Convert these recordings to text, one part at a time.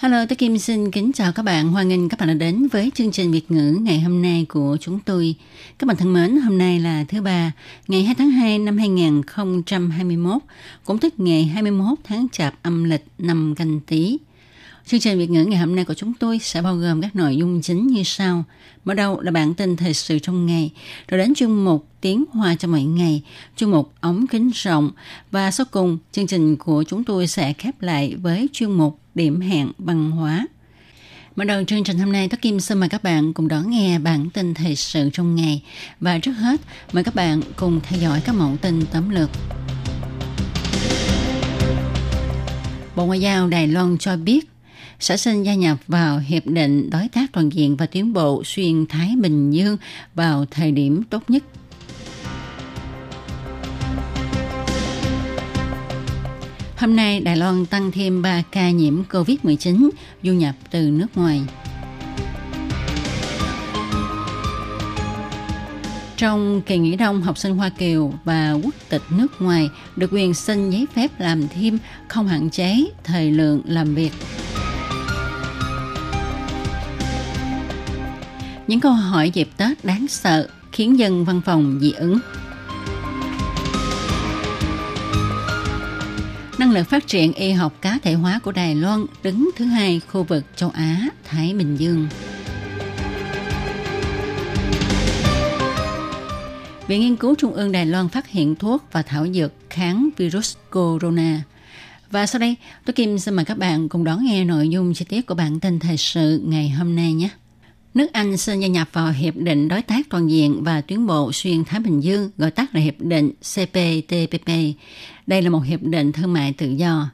Hello, tôi Kim xin kính chào các bạn. Hoan nghênh các bạn đã đến với chương trình Việt ngữ ngày hôm nay của chúng tôi. Các bạn thân mến, hôm nay là thứ ba, ngày 2 tháng 2 năm 2021, cũng tức ngày 21 tháng Chạp âm lịch năm canh tí. Chương trình Việt ngữ ngày hôm nay của chúng tôi sẽ bao gồm các nội dung chính như sau. Mở đầu là bản tin thời sự trong ngày, rồi đến chuyên mục tiếng hoa cho mọi ngày, chuyên mục ống kính rộng và sau cùng chương trình của chúng tôi sẽ khép lại với chuyên mục điểm hẹn văn hóa. Mở đầu chương trình hôm nay, Thất Kim xin mời các bạn cùng đón nghe bản tin thời sự trong ngày. Và trước hết, mời các bạn cùng theo dõi các mẫu tin tóm lược. Bộ Ngoại giao Đài Loan cho biết, sẽ xin gia nhập vào Hiệp định Đối tác Toàn diện và Tiến bộ Xuyên Thái Bình Dương vào thời điểm tốt nhất. Hôm nay, Đài Loan tăng thêm 3 ca nhiễm COVID-19 du nhập từ nước ngoài. Trong kỳ nghỉ đông, học sinh Hoa Kiều và quốc tịch nước ngoài được quyền xin giấy phép làm thêm không hạn chế thời lượng làm việc. Những câu hỏi dịp Tết đáng sợ khiến dân văn phòng dị ứng. Năng lực phát triển y học cá thể hóa của Đài Loan đứng thứ hai khu vực châu Á, Thái Bình Dương. Viện Nghiên cứu Trung ương Đài Loan phát hiện thuốc và thảo dược kháng virus corona. Và sau đây, tôi Kim xin mời các bạn cùng đón nghe nội dung chi tiết của bản tin thời sự ngày hôm nay nhé. Nước Anh xin gia nhập vào Hiệp định Đối tác Toàn diện và Tuyến bộ Xuyên Thái Bình Dương, gọi tắt là Hiệp định CPTPP. Đây là một hiệp định thương mại tự do.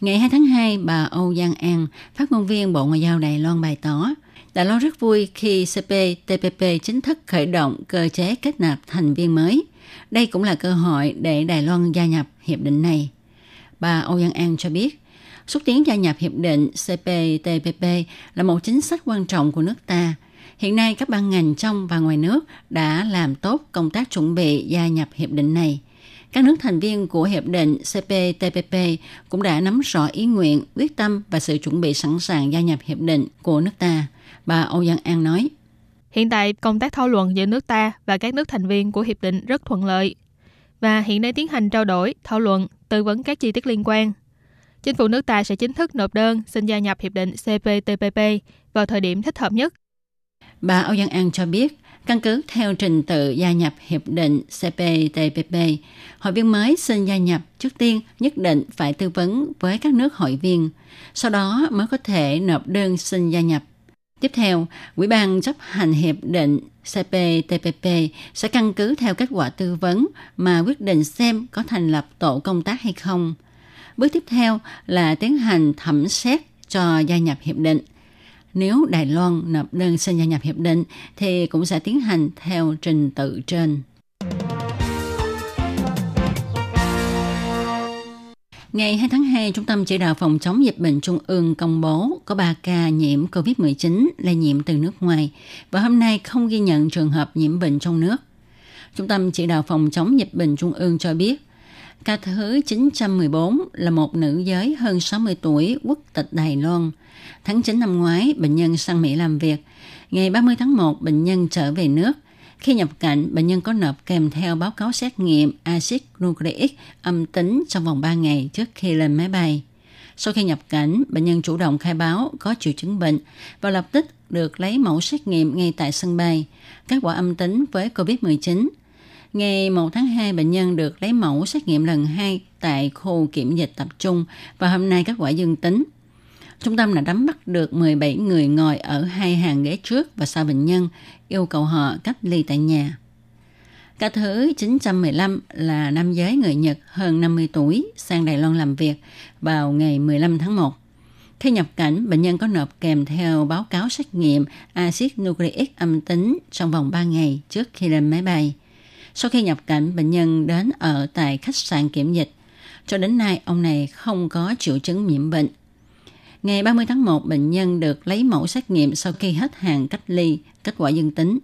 Ngày 2 tháng 2, bà Âu Giang An, phát ngôn viên Bộ Ngoại giao Đài Loan bày tỏ, Đài Loan rất vui khi CPTPP chính thức khởi động cơ chế kết nạp thành viên mới. Đây cũng là cơ hội để Đài Loan gia nhập hiệp định này. Bà Âu Giang An cho biết, xúc tiến gia nhập hiệp định CPTPP là một chính sách quan trọng của nước ta. Hiện nay các ban ngành trong và ngoài nước đã làm tốt công tác chuẩn bị gia nhập hiệp định này. Các nước thành viên của hiệp định CPTPP cũng đã nắm rõ ý nguyện, quyết tâm và sự chuẩn bị sẵn sàng gia nhập hiệp định của nước ta. Bà Âu Giang An nói. Hiện tại, công tác thảo luận giữa nước ta và các nước thành viên của hiệp định rất thuận lợi. Và hiện nay tiến hành trao đổi, thảo luận, tư vấn các chi tiết liên quan – chính phủ nước ta sẽ chính thức nộp đơn xin gia nhập hiệp định CPTPP vào thời điểm thích hợp nhất. Bà Âu Giang An cho biết, căn cứ theo trình tự gia nhập hiệp định CPTPP, hội viên mới xin gia nhập trước tiên nhất định phải tư vấn với các nước hội viên, sau đó mới có thể nộp đơn xin gia nhập. Tiếp theo, Ủy ban chấp hành hiệp định CPTPP sẽ căn cứ theo kết quả tư vấn mà quyết định xem có thành lập tổ công tác hay không – Bước tiếp theo là tiến hành thẩm xét cho gia nhập hiệp định. Nếu Đài Loan nộp đơn xin gia nhập hiệp định thì cũng sẽ tiến hành theo trình tự trên. Ngày 2 tháng 2, Trung tâm Chỉ đạo Phòng chống dịch bệnh Trung ương công bố có 3 ca nhiễm COVID-19 lây nhiễm từ nước ngoài và hôm nay không ghi nhận trường hợp nhiễm bệnh trong nước. Trung tâm Chỉ đạo Phòng chống dịch bệnh Trung ương cho biết Ca thứ 914 là một nữ giới hơn 60 tuổi quốc tịch Đài Loan. Tháng 9 năm ngoái, bệnh nhân sang Mỹ làm việc. Ngày 30 tháng 1, bệnh nhân trở về nước. Khi nhập cảnh, bệnh nhân có nộp kèm theo báo cáo xét nghiệm axit nucleic âm tính trong vòng 3 ngày trước khi lên máy bay. Sau khi nhập cảnh, bệnh nhân chủ động khai báo có triệu chứng bệnh và lập tức được lấy mẫu xét nghiệm ngay tại sân bay. Kết quả âm tính với COVID-19 Ngày 1 tháng 2, bệnh nhân được lấy mẫu xét nghiệm lần 2 tại khu kiểm dịch tập trung và hôm nay kết quả dương tính. Trung tâm đã nắm bắt được 17 người ngồi ở hai hàng ghế trước và sau bệnh nhân, yêu cầu họ cách ly tại nhà. Ca thứ 915 là nam giới người Nhật hơn 50 tuổi sang Đài Loan làm việc vào ngày 15 tháng 1. Khi nhập cảnh, bệnh nhân có nộp kèm theo báo cáo xét nghiệm axit nucleic âm tính trong vòng 3 ngày trước khi lên máy bay. Sau khi nhập cảnh, bệnh nhân đến ở tại khách sạn kiểm dịch. Cho đến nay, ông này không có triệu chứng nhiễm bệnh. Ngày 30 tháng 1, bệnh nhân được lấy mẫu xét nghiệm sau khi hết hàng cách ly, kết quả dương tính.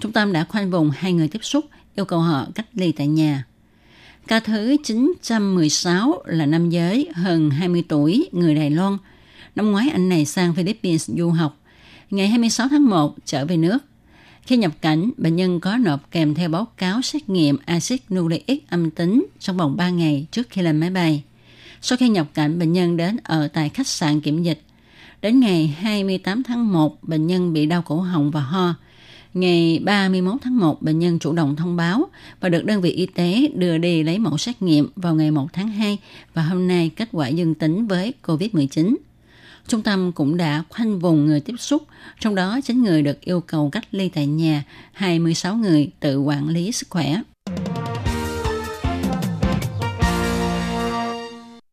Trung tâm đã khoanh vùng hai người tiếp xúc, yêu cầu họ cách ly tại nhà. Ca thứ 916 là nam giới hơn 20 tuổi, người Đài Loan. Năm ngoái anh này sang Philippines du học. Ngày 26 tháng 1 trở về nước. Khi nhập cảnh, bệnh nhân có nộp kèm theo báo cáo xét nghiệm axit nucleic âm tính trong vòng 3 ngày trước khi lên máy bay. Sau khi nhập cảnh, bệnh nhân đến ở tại khách sạn kiểm dịch. Đến ngày 28 tháng 1, bệnh nhân bị đau cổ họng và ho. Ngày 31 tháng 1, bệnh nhân chủ động thông báo và được đơn vị y tế đưa đi lấy mẫu xét nghiệm vào ngày 1 tháng 2 và hôm nay kết quả dương tính với COVID-19. Trung tâm cũng đã khoanh vùng người tiếp xúc, trong đó 9 người được yêu cầu cách ly tại nhà, 26 người tự quản lý sức khỏe.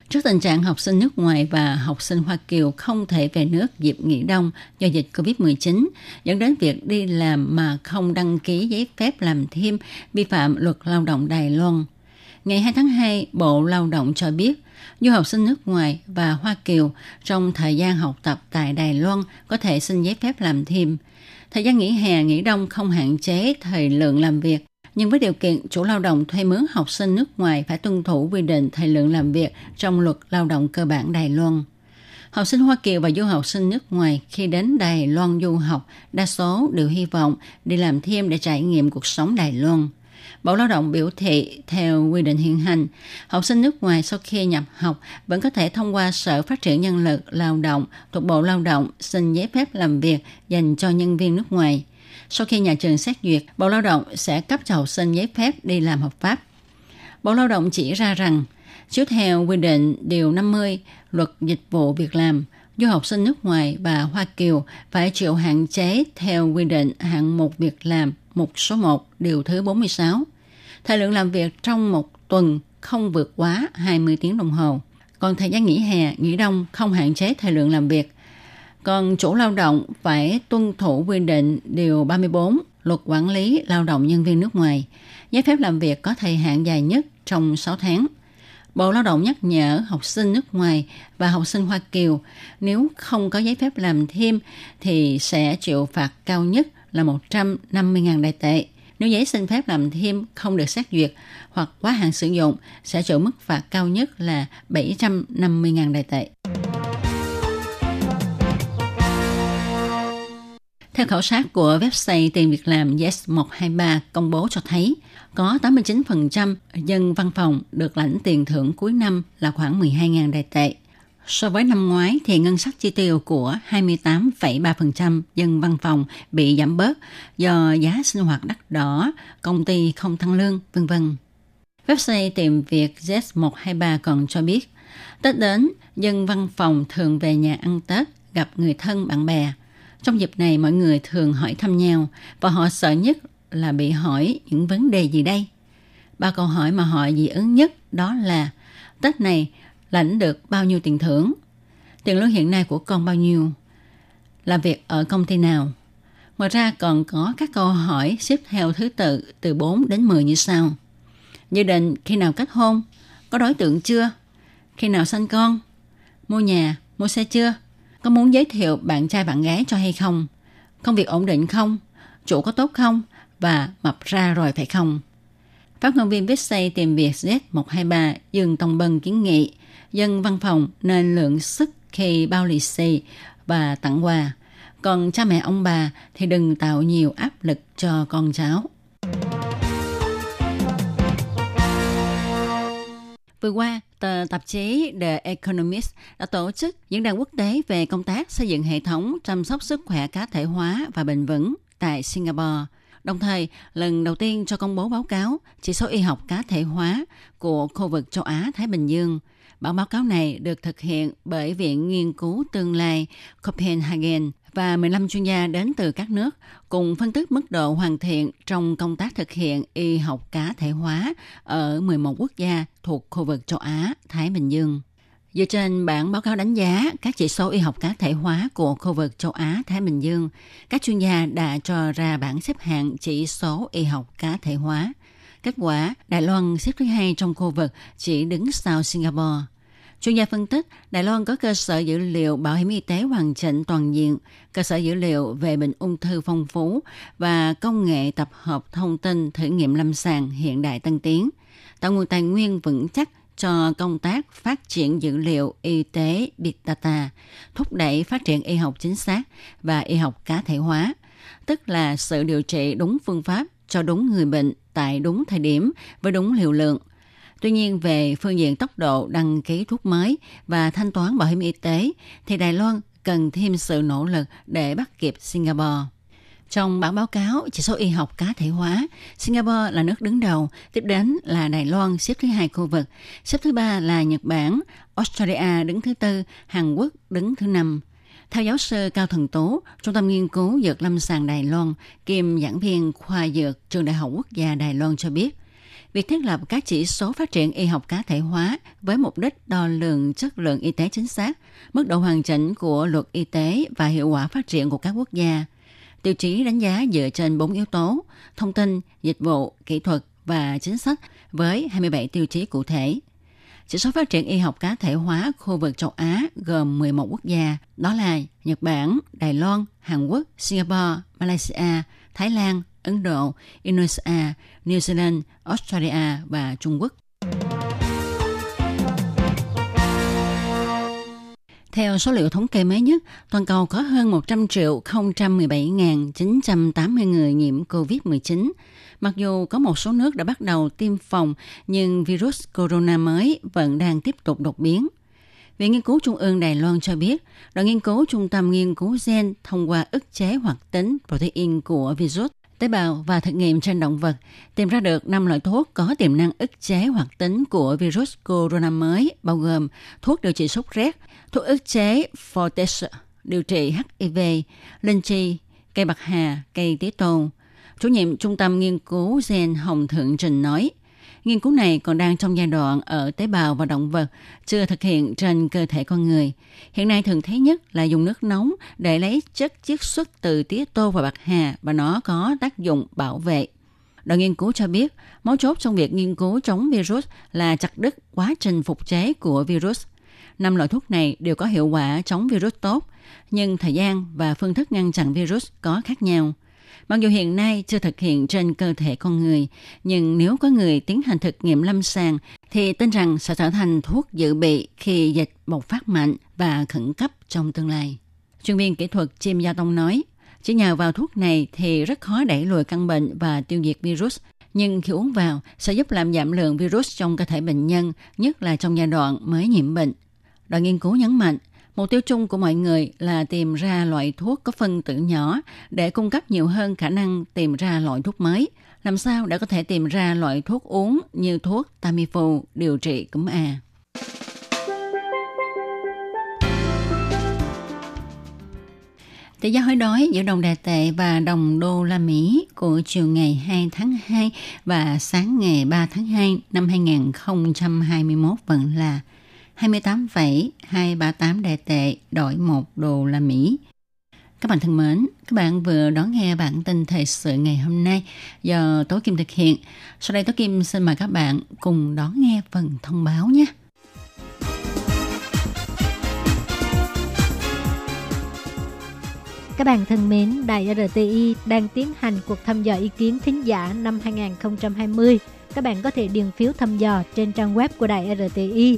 Trước tình trạng học sinh nước ngoài và học sinh Hoa Kiều không thể về nước dịp nghỉ đông do dịch COVID-19, dẫn đến việc đi làm mà không đăng ký giấy phép làm thêm vi phạm luật lao động Đài Loan. Ngày 2 tháng 2, Bộ Lao động cho biết, du học sinh nước ngoài và Hoa Kiều trong thời gian học tập tại Đài Loan có thể xin giấy phép làm thêm. Thời gian nghỉ hè, nghỉ đông không hạn chế thời lượng làm việc, nhưng với điều kiện chủ lao động thuê mướn học sinh nước ngoài phải tuân thủ quy định thời lượng làm việc trong luật lao động cơ bản Đài Loan. Học sinh Hoa Kiều và du học sinh nước ngoài khi đến Đài Loan du học, đa số đều hy vọng đi làm thêm để trải nghiệm cuộc sống Đài Loan. Bộ Lao động biểu thị theo quy định hiện hành, học sinh nước ngoài sau khi nhập học vẫn có thể thông qua Sở Phát triển Nhân lực Lao động thuộc Bộ Lao động xin giấy phép làm việc dành cho nhân viên nước ngoài. Sau khi nhà trường xét duyệt, Bộ Lao động sẽ cấp cho học sinh giấy phép đi làm hợp pháp. Bộ Lao động chỉ ra rằng, chiếu theo quy định Điều 50 Luật Dịch vụ Việc làm, du học sinh nước ngoài và Hoa Kiều phải chịu hạn chế theo quy định hạng mục việc làm mục số 1 điều thứ 46. Thời lượng làm việc trong một tuần không vượt quá 20 tiếng đồng hồ. Còn thời gian nghỉ hè, nghỉ đông không hạn chế thời lượng làm việc. Còn chủ lao động phải tuân thủ quy định điều 34 luật quản lý lao động nhân viên nước ngoài. Giấy phép làm việc có thời hạn dài nhất trong 6 tháng. Bộ Lao động nhắc nhở học sinh nước ngoài và học sinh Hoa Kiều nếu không có giấy phép làm thêm thì sẽ chịu phạt cao nhất là 150.000 đại tệ. Nếu giấy xin phép làm thêm không được xét duyệt hoặc quá hạn sử dụng sẽ chịu mức phạt cao nhất là 750.000 đại tệ. Theo khảo sát của website tìm việc làm Yes123 công bố cho thấy, có 89% dân văn phòng được lãnh tiền thưởng cuối năm là khoảng 12.000 đại tệ. So với năm ngoái thì ngân sách chi tiêu của 28,3% dân văn phòng bị giảm bớt do giá sinh hoạt đắt đỏ, công ty không tăng lương, vân vân. Website tìm việc Z123 còn cho biết, Tết đến, dân văn phòng thường về nhà ăn Tết, gặp người thân bạn bè. Trong dịp này mọi người thường hỏi thăm nhau và họ sợ nhất là bị hỏi những vấn đề gì đây. Ba câu hỏi mà họ dị ứng nhất đó là Tết này lãnh được bao nhiêu tiền thưởng, tiền lương hiện nay của con bao nhiêu, làm việc ở công ty nào. Ngoài ra còn có các câu hỏi xếp theo thứ tự từ 4 đến 10 như sau. Dự định khi nào kết hôn, có đối tượng chưa, khi nào sinh con, mua nhà, mua xe chưa, có muốn giới thiệu bạn trai bạn gái cho hay không, công việc ổn định không, chủ có tốt không? Và mập ra rồi phải không. Phát ngôn viên website tìm việc Z123 Dương Tông Bân kiến nghị dân văn phòng nên lượng sức khi bao lì xì và tặng quà. Còn cha mẹ ông bà thì đừng tạo nhiều áp lực cho con cháu. Vừa qua, tờ tạp chí The Economist đã tổ chức diễn đàn quốc tế về công tác xây dựng hệ thống chăm sóc sức khỏe cá thể hóa và bền vững tại Singapore. Đồng thời, lần đầu tiên cho công bố báo cáo chỉ số y học cá thể hóa của khu vực châu Á-Thái Bình Dương – Bản báo cáo này được thực hiện bởi Viện Nghiên cứu Tương lai Copenhagen và 15 chuyên gia đến từ các nước cùng phân tích mức độ hoàn thiện trong công tác thực hiện y học cá thể hóa ở 11 quốc gia thuộc khu vực châu Á, Thái Bình Dương. Dựa trên bản báo cáo đánh giá các chỉ số y học cá thể hóa của khu vực châu Á Thái Bình Dương, các chuyên gia đã cho ra bảng xếp hạng chỉ số y học cá thể hóa. Kết quả, Đài Loan xếp thứ hai trong khu vực, chỉ đứng sau Singapore. Chuyên gia phân tích, Đài Loan có cơ sở dữ liệu bảo hiểm y tế hoàn chỉnh toàn diện, cơ sở dữ liệu về bệnh ung thư phong phú và công nghệ tập hợp thông tin thử nghiệm lâm sàng hiện đại tân tiến, tạo nguồn tài nguyên vững chắc cho công tác phát triển dữ liệu y tế Big Data, thúc đẩy phát triển y học chính xác và y học cá thể hóa, tức là sự điều trị đúng phương pháp cho đúng người bệnh tại đúng thời điểm với đúng liều lượng. Tuy nhiên về phương diện tốc độ đăng ký thuốc mới và thanh toán bảo hiểm y tế thì Đài Loan cần thêm sự nỗ lực để bắt kịp Singapore. Trong bản báo cáo chỉ số y học cá thể hóa, Singapore là nước đứng đầu, tiếp đến là Đài Loan xếp thứ hai khu vực, xếp thứ ba là Nhật Bản, Australia đứng thứ tư, Hàn Quốc đứng thứ năm. Theo giáo sư Cao Thần Tố, Trung tâm Nghiên cứu Dược Lâm sàng Đài Loan, kiêm giảng viên khoa dược Trường Đại học Quốc gia Đài Loan cho biết, việc thiết lập các chỉ số phát triển y học cá thể hóa với mục đích đo lường chất lượng y tế chính xác, mức độ hoàn chỉnh của luật y tế và hiệu quả phát triển của các quốc gia – Tiêu chí đánh giá dựa trên 4 yếu tố, thông tin, dịch vụ, kỹ thuật và chính sách với 27 tiêu chí cụ thể. Chỉ số phát triển y học cá thể hóa khu vực châu Á gồm 11 quốc gia, đó là Nhật Bản, Đài Loan, Hàn Quốc, Singapore, Malaysia, Thái Lan, Ấn Độ, Indonesia, New Zealand, Australia và Trung Quốc. Theo số liệu thống kê mới nhất, toàn cầu có hơn 100 triệu 017.980 người nhiễm COVID-19. Mặc dù có một số nước đã bắt đầu tiêm phòng, nhưng virus corona mới vẫn đang tiếp tục đột biến. Viện Nghiên cứu Trung ương Đài Loan cho biết, đoàn nghiên cứu Trung tâm Nghiên cứu Gen thông qua ức chế hoạt tính protein của virus tế bào và thực nghiệm trên động vật tìm ra được 5 loại thuốc có tiềm năng ức chế hoạt tính của virus corona mới, bao gồm thuốc điều trị sốt rét, thuốc ức chế Fortes, điều trị HIV, linh chi, cây bạc hà, cây tía tô. Chủ nhiệm Trung tâm Nghiên cứu Gen Hồng Thượng Trình nói, nghiên cứu này còn đang trong giai đoạn ở tế bào và động vật, chưa thực hiện trên cơ thể con người. Hiện nay thường thấy nhất là dùng nước nóng để lấy chất chiết xuất từ tía tô và bạc hà và nó có tác dụng bảo vệ. Đoàn nghiên cứu cho biết, mấu chốt trong việc nghiên cứu chống virus là chặt đứt quá trình phục chế của virus – năm loại thuốc này đều có hiệu quả chống virus tốt, nhưng thời gian và phương thức ngăn chặn virus có khác nhau. Mặc dù hiện nay chưa thực hiện trên cơ thể con người, nhưng nếu có người tiến hành thực nghiệm lâm sàng thì tin rằng sẽ trở thành thuốc dự bị khi dịch bộc phát mạnh và khẩn cấp trong tương lai. Chuyên viên kỹ thuật Chim Gia Tông nói, chỉ nhờ vào thuốc này thì rất khó đẩy lùi căn bệnh và tiêu diệt virus, nhưng khi uống vào sẽ giúp làm giảm lượng virus trong cơ thể bệnh nhân, nhất là trong giai đoạn mới nhiễm bệnh. Đoàn nghiên cứu nhấn mạnh, mục tiêu chung của mọi người là tìm ra loại thuốc có phân tử nhỏ để cung cấp nhiều hơn khả năng tìm ra loại thuốc mới. Làm sao để có thể tìm ra loại thuốc uống như thuốc Tamiflu điều trị cúm A. Tỷ giá hối đoái giữa đồng đại tệ và đồng đô la Mỹ của chiều ngày 2 tháng 2 và sáng ngày 3 tháng 2 năm 2021 vẫn là 28,238 đại tệ đổi 1 đô la Mỹ. Các bạn thân mến, các bạn vừa đón nghe bản tin thời sự ngày hôm nay do Tố Kim thực hiện. Sau đây Tố Kim xin mời các bạn cùng đón nghe phần thông báo nhé. Các bạn thân mến, Đài RTI đang tiến hành cuộc thăm dò ý kiến thính giả năm 2020. Các bạn có thể điền phiếu thăm dò trên trang web của Đài RTI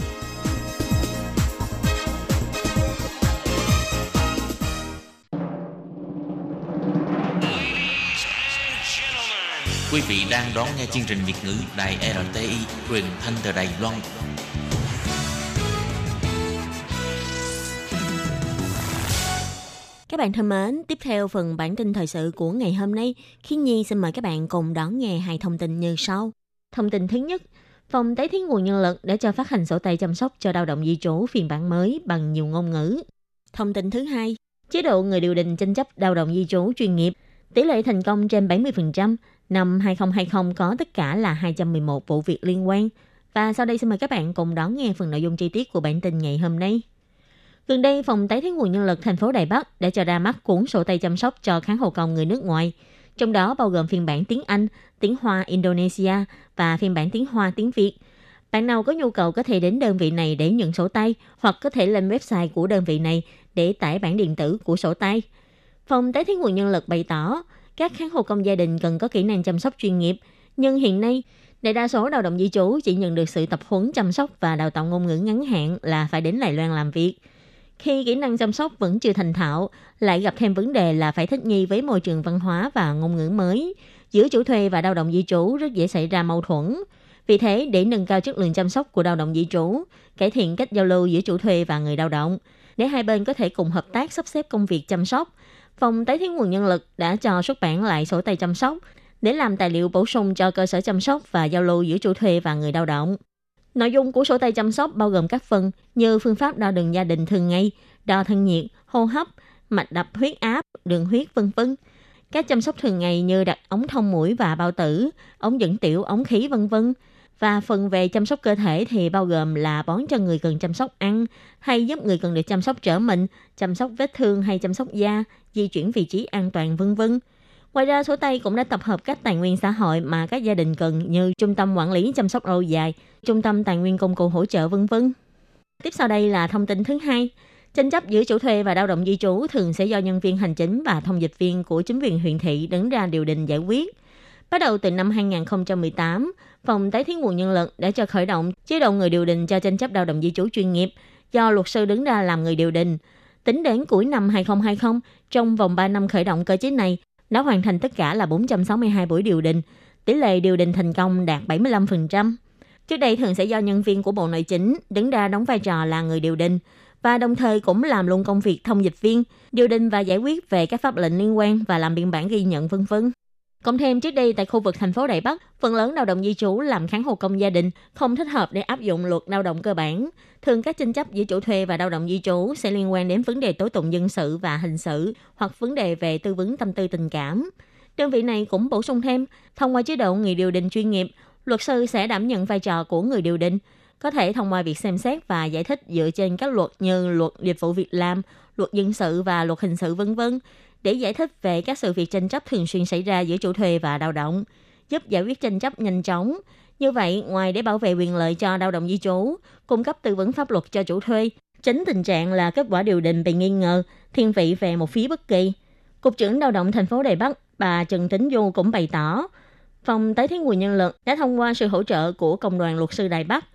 Quý vị đang đón nghe chương trình Việt ngữ Đài RTI truyền thanh từ Đài Loan. Các bạn thân mến, tiếp theo phần bản tin thời sự của ngày hôm nay, Khiến Nhi xin mời các bạn cùng đón nghe hai thông tin như sau. Thông tin thứ nhất, Phòng Tái thiết nguồn nhân lực đã cho phát hành sổ tay chăm sóc cho lao động di trú phiên bản mới bằng nhiều ngôn ngữ. Thông tin thứ hai, chế độ người điều đình tranh chấp lao động di trú chuyên nghiệp, tỷ lệ thành công trên 70%, năm 2020 có tất cả là 211 vụ việc liên quan. Và sau đây xin mời các bạn cùng đón nghe phần nội dung chi tiết của bản tin ngày hôm nay. Gần đây, Phòng Tái thiết nguồn nhân lực thành phố Đài Bắc đã cho ra mắt cuốn sổ tay chăm sóc cho kháng hộ công người nước ngoài, trong đó bao gồm phiên bản tiếng Anh, tiếng Hoa Indonesia và phiên bản tiếng Hoa tiếng Việt. Bạn nào có nhu cầu có thể đến đơn vị này để nhận sổ tay hoặc có thể lên website của đơn vị này để tải bản điện tử của sổ tay. Phòng Tái thiết nguồn nhân lực bày tỏ, các kháng hộ công gia đình cần có kỹ năng chăm sóc chuyên nghiệp, nhưng hiện nay Đại đa số lao động di trú chỉ nhận được sự tập huấn chăm sóc và đào tạo ngôn ngữ ngắn hạn là phải đến Đài Loan làm việc – khi kỹ năng chăm sóc vẫn chưa thành thạo, lại gặp thêm vấn đề là phải thích nghi với môi trường văn hóa và ngôn ngữ mới. Giữa chủ thuê và lao động di trú rất dễ xảy ra mâu thuẫn. Vì thế, để nâng cao chất lượng chăm sóc của lao động di trú, cải thiện cách giao lưu giữa chủ thuê và người lao động, để hai bên có thể cùng hợp tác sắp xếp công việc chăm sóc, Phòng Tái thiết nguồn nhân lực đã cho xuất bản lại sổ tay chăm sóc để làm tài liệu bổ sung cho cơ sở chăm sóc và giao lưu giữa chủ thuê và người lao động. Nội dung của sổ tay chăm sóc bao gồm các phần như phương pháp đo đường gia đình thường ngày, đo thân nhiệt, hô hấp, mạch đập huyết áp, đường huyết vân vân. Các chăm sóc thường ngày như đặt ống thông mũi và bao tử, ống dẫn tiểu, ống khí vân vân. Và phần về chăm sóc cơ thể thì bao gồm là bón cho người cần chăm sóc ăn, hay giúp người cần được chăm sóc trở mình, chăm sóc vết thương hay chăm sóc da, di chuyển vị trí an toàn vân vân. Ngoài ra, sổ tay cũng đã tập hợp các tài nguyên xã hội mà các gia đình cần như trung tâm quản lý chăm sóc lâu dài, trung tâm tài nguyên công cụ hỗ trợ vân vân. Tiếp sau đây là thông tin thứ hai. Tranh chấp giữa chủ thuê và lao động di trú thường sẽ do nhân viên hành chính và thông dịch viên của chính quyền huyện thị đứng ra điều đình giải quyết. Bắt đầu từ năm 2018, Phòng Tái thiết nguồn nhân lực đã cho khởi động chế độ người điều đình cho tranh chấp lao động di trú chuyên nghiệp do luật sư đứng ra làm người điều đình. Tính đến cuối năm 2020, trong vòng 3 năm khởi động cơ chế này, đã hoàn thành tất cả là 462 buổi điều đình. Tỷ lệ điều đình thành công đạt 75%. Trước đây thường sẽ do nhân viên của Bộ Nội chính đứng ra đóng vai trò là người điều đình và đồng thời cũng làm luôn công việc thông dịch viên, điều đình và giải quyết về các pháp lệnh liên quan và làm biên bản ghi nhận vân vân. Cộng thêm trước đây tại khu vực thành phố đại Bắc, phần lớn lao động di trú làm kháng hộ công gia đình không thích hợp để áp dụng luật lao động cơ bản. Thường các tranh chấp giữa chủ thuê và lao động di trú sẽ liên quan đến vấn đề tố tụng dân sự và hình sự hoặc vấn đề về tư vấn tâm tư tình cảm. Đơn vị này cũng bổ sung thêm, thông qua chế độ người điều đình chuyên nghiệp, luật sư sẽ đảm nhận vai trò của người điều đình, có thể thông qua việc xem xét và giải thích dựa trên các luật như luật dịch vụ việc làm, luật dân sự và luật hình sự vân vân để giải thích về các sự việc tranh chấp thường xuyên xảy ra giữa chủ thuê và lao động, giúp giải quyết tranh chấp nhanh chóng. Như vậy, ngoài để bảo vệ quyền lợi cho lao động di trú, cung cấp tư vấn pháp luật cho chủ thuê, tránh tình trạng là kết quả điều đình bị nghi ngờ, thiên vị về một phía bất kỳ. Cục trưởng lao động thành phố Đài Bắc, bà Trần Tính Du cũng bày tỏ, Phòng tái thiết nguồn nhân lực đã thông qua sự hỗ trợ của Công đoàn Luật sư Đài Bắc,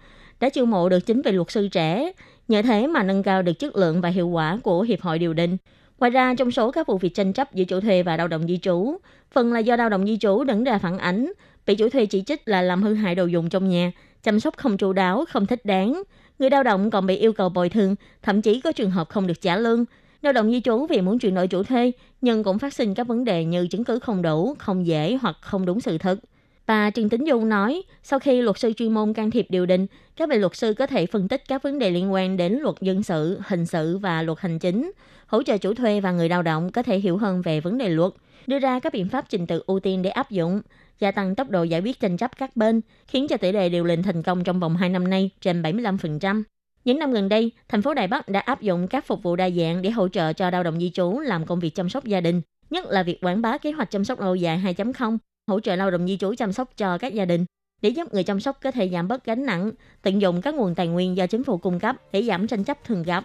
đã chiêu mộ được chính vị luật sư trẻ, nhờ thế mà nâng cao được chất lượng và hiệu quả của Hiệp hội Điều đình. Ngoài ra, trong số các vụ việc tranh chấp giữa chủ thuê và lao động di trú, phần là do lao động di trú đứng ra phản ánh, bị chủ thuê chỉ trích là làm hư hại đồ dùng trong nhà, chăm sóc không chu đáo, không thích đáng. Người lao động còn bị yêu cầu bồi thường, thậm chí có trường hợp không được trả lương. Lao động di trú vì muốn chuyển đổi chủ thuê, nhưng cũng phát sinh các vấn đề như chứng cứ không đủ, không dễ hoặc không đúng sự thật. Bà Trần Tính Dung nói, sau khi luật sư chuyên môn can thiệp điều đình, các vị luật sư có thể phân tích các vấn đề liên quan đến luật dân sự, hình sự và luật hành chính, hỗ trợ chủ thuê và người lao động có thể hiểu hơn về vấn đề luật, đưa ra các biện pháp trình tự ưu tiên để áp dụng, gia tăng tốc độ giải quyết tranh chấp các bên, khiến cho tỷ lệ điều lệnh thành công trong vòng 2 năm nay trên 75%. Những năm gần đây, thành phố Đài Bắc đã áp dụng các phục vụ đa dạng để hỗ trợ cho lao động di trú làm công việc chăm sóc gia đình, nhất là việc quảng bá kế hoạch chăm sóc lâu dài 2.0, hỗ trợ lao động di trú chăm sóc cho các gia đình để giúp người chăm sóc có thể giảm bớt gánh nặng, tận dụng các nguồn tài nguyên do chính phủ cung cấp để giảm tranh chấp thường gặp.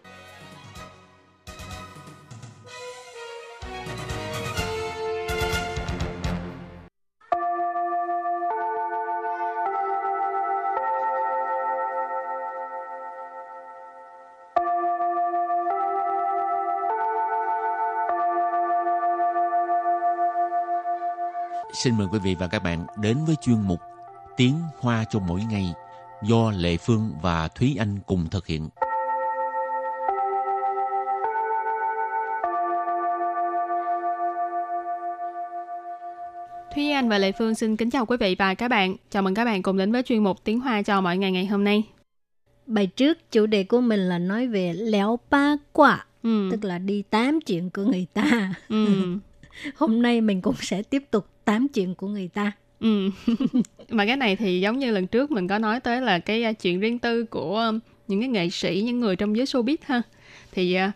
Xin mời quý vị và các bạn đến với chuyên mục Tiếng Hoa cho mỗi ngày do Lệ Phương và Thúy Anh cùng thực hiện. Thúy Anh và Lệ Phương xin kính chào quý vị và các bạn. Chào mừng các bạn cùng đến với chuyên mục Tiếng Hoa cho mọi ngày ngày hôm nay. Bài trước chủ đề của mình là nói về léo ba quả, Ừ. tức là đi tám chuyện của người ta. Ừ. Hôm nay mình cũng sẽ tiếp tục tám chuyện của người ta. Ừ. mà cái này thì giống như lần trước mình có nói tới là cái uh, chuyện riêng tư của um, những cái nghệ sĩ, những người trong giới showbiz ha. Thì uh,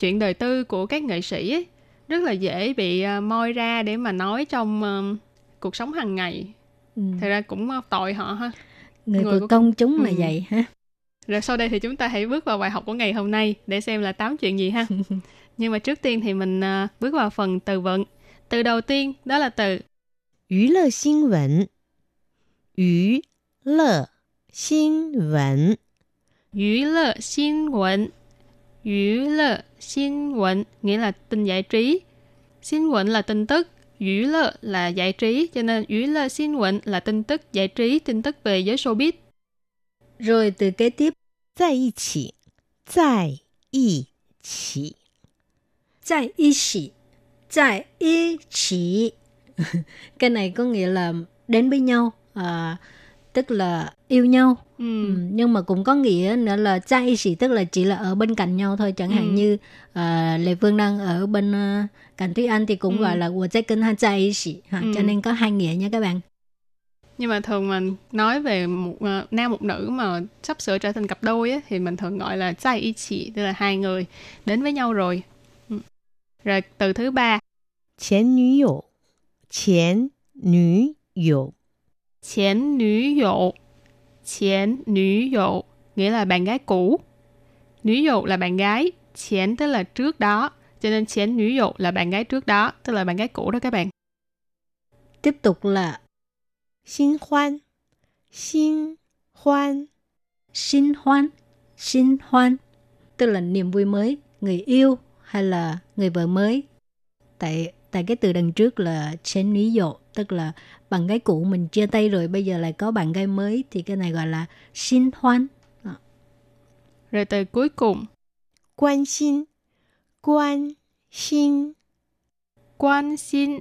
chuyện đời tư của các nghệ sĩ ấy, rất là dễ bị moi ra để mà nói trong cuộc sống hàng ngày. Ừ. Thật ra cũng tội họ ha. Người, người của công chúng là Ừ. vậy ha. Rồi sau đây thì chúng ta hãy bước vào bài học của ngày hôm nay để xem là tám chuyện gì ha. Nhưng mà trước tiên thì mình à, bước vào phần từ vựng từ đầu tiên đó là từ Yu lơ xin vấn Yu lơ xin vấn Yu lơ xin vấn Yu lơ xin vấn nghĩa là tin giải trí. Xin vấn là tin tức. Yu lơ là giải trí. Cho nên Yu lơ xin vấn là tin tức giải trí, tin tức về giới showbiz. Rồi từ kế tiếp. Tại ý chỉ. Tại ý chỉ. Tại ý chỉ 在一起. cái này có nghĩa là đến với nhau, à, tức là yêu nhau. Ừ. Ừ, nhưng mà cũng có nghĩa nữa là在一起 tức là chỉ là ở bên cạnh nhau thôi chẳng hạn Ừ. như à, Lê Phương đang ở bên uh, cạnh Thúy Anh thì cũng Ừ. gọi là 我在跟他在一起 ha. Ừ. cho nên có hai nghĩa nha các bạn Nhưng mà thường mình nói về một ờ, nam một nữ mà sắp sửa trở thành cặp đôi á, thì mình thường gọi là tại y chỉ, tức là hai người đến với nhau rồi. Ừ. Rồi từ thứ ba, 前女友，前女友， chén nữ dụ. Chén nữ dụ nghĩa là bạn gái cũ. Nữ dụ là bạn gái, chén tức là trước đó. Cho nên chén nữ dụ là bạn gái trước đó, tức là bạn gái cũ đó các bạn. tiếp tục là 新欢，新欢， xin hoan xin hoan tức là niềm vui mới người yêu hay là người vợ mới tại tại cái từ đằng trước là chén lý dụ tức là bạn gái cũ mình chia tay rồi bây giờ lại có bạn gái mới thì cái này gọi là xin hoan. À. rồi từ cuối cùng. Quan xin. Quan xin. Quan xin.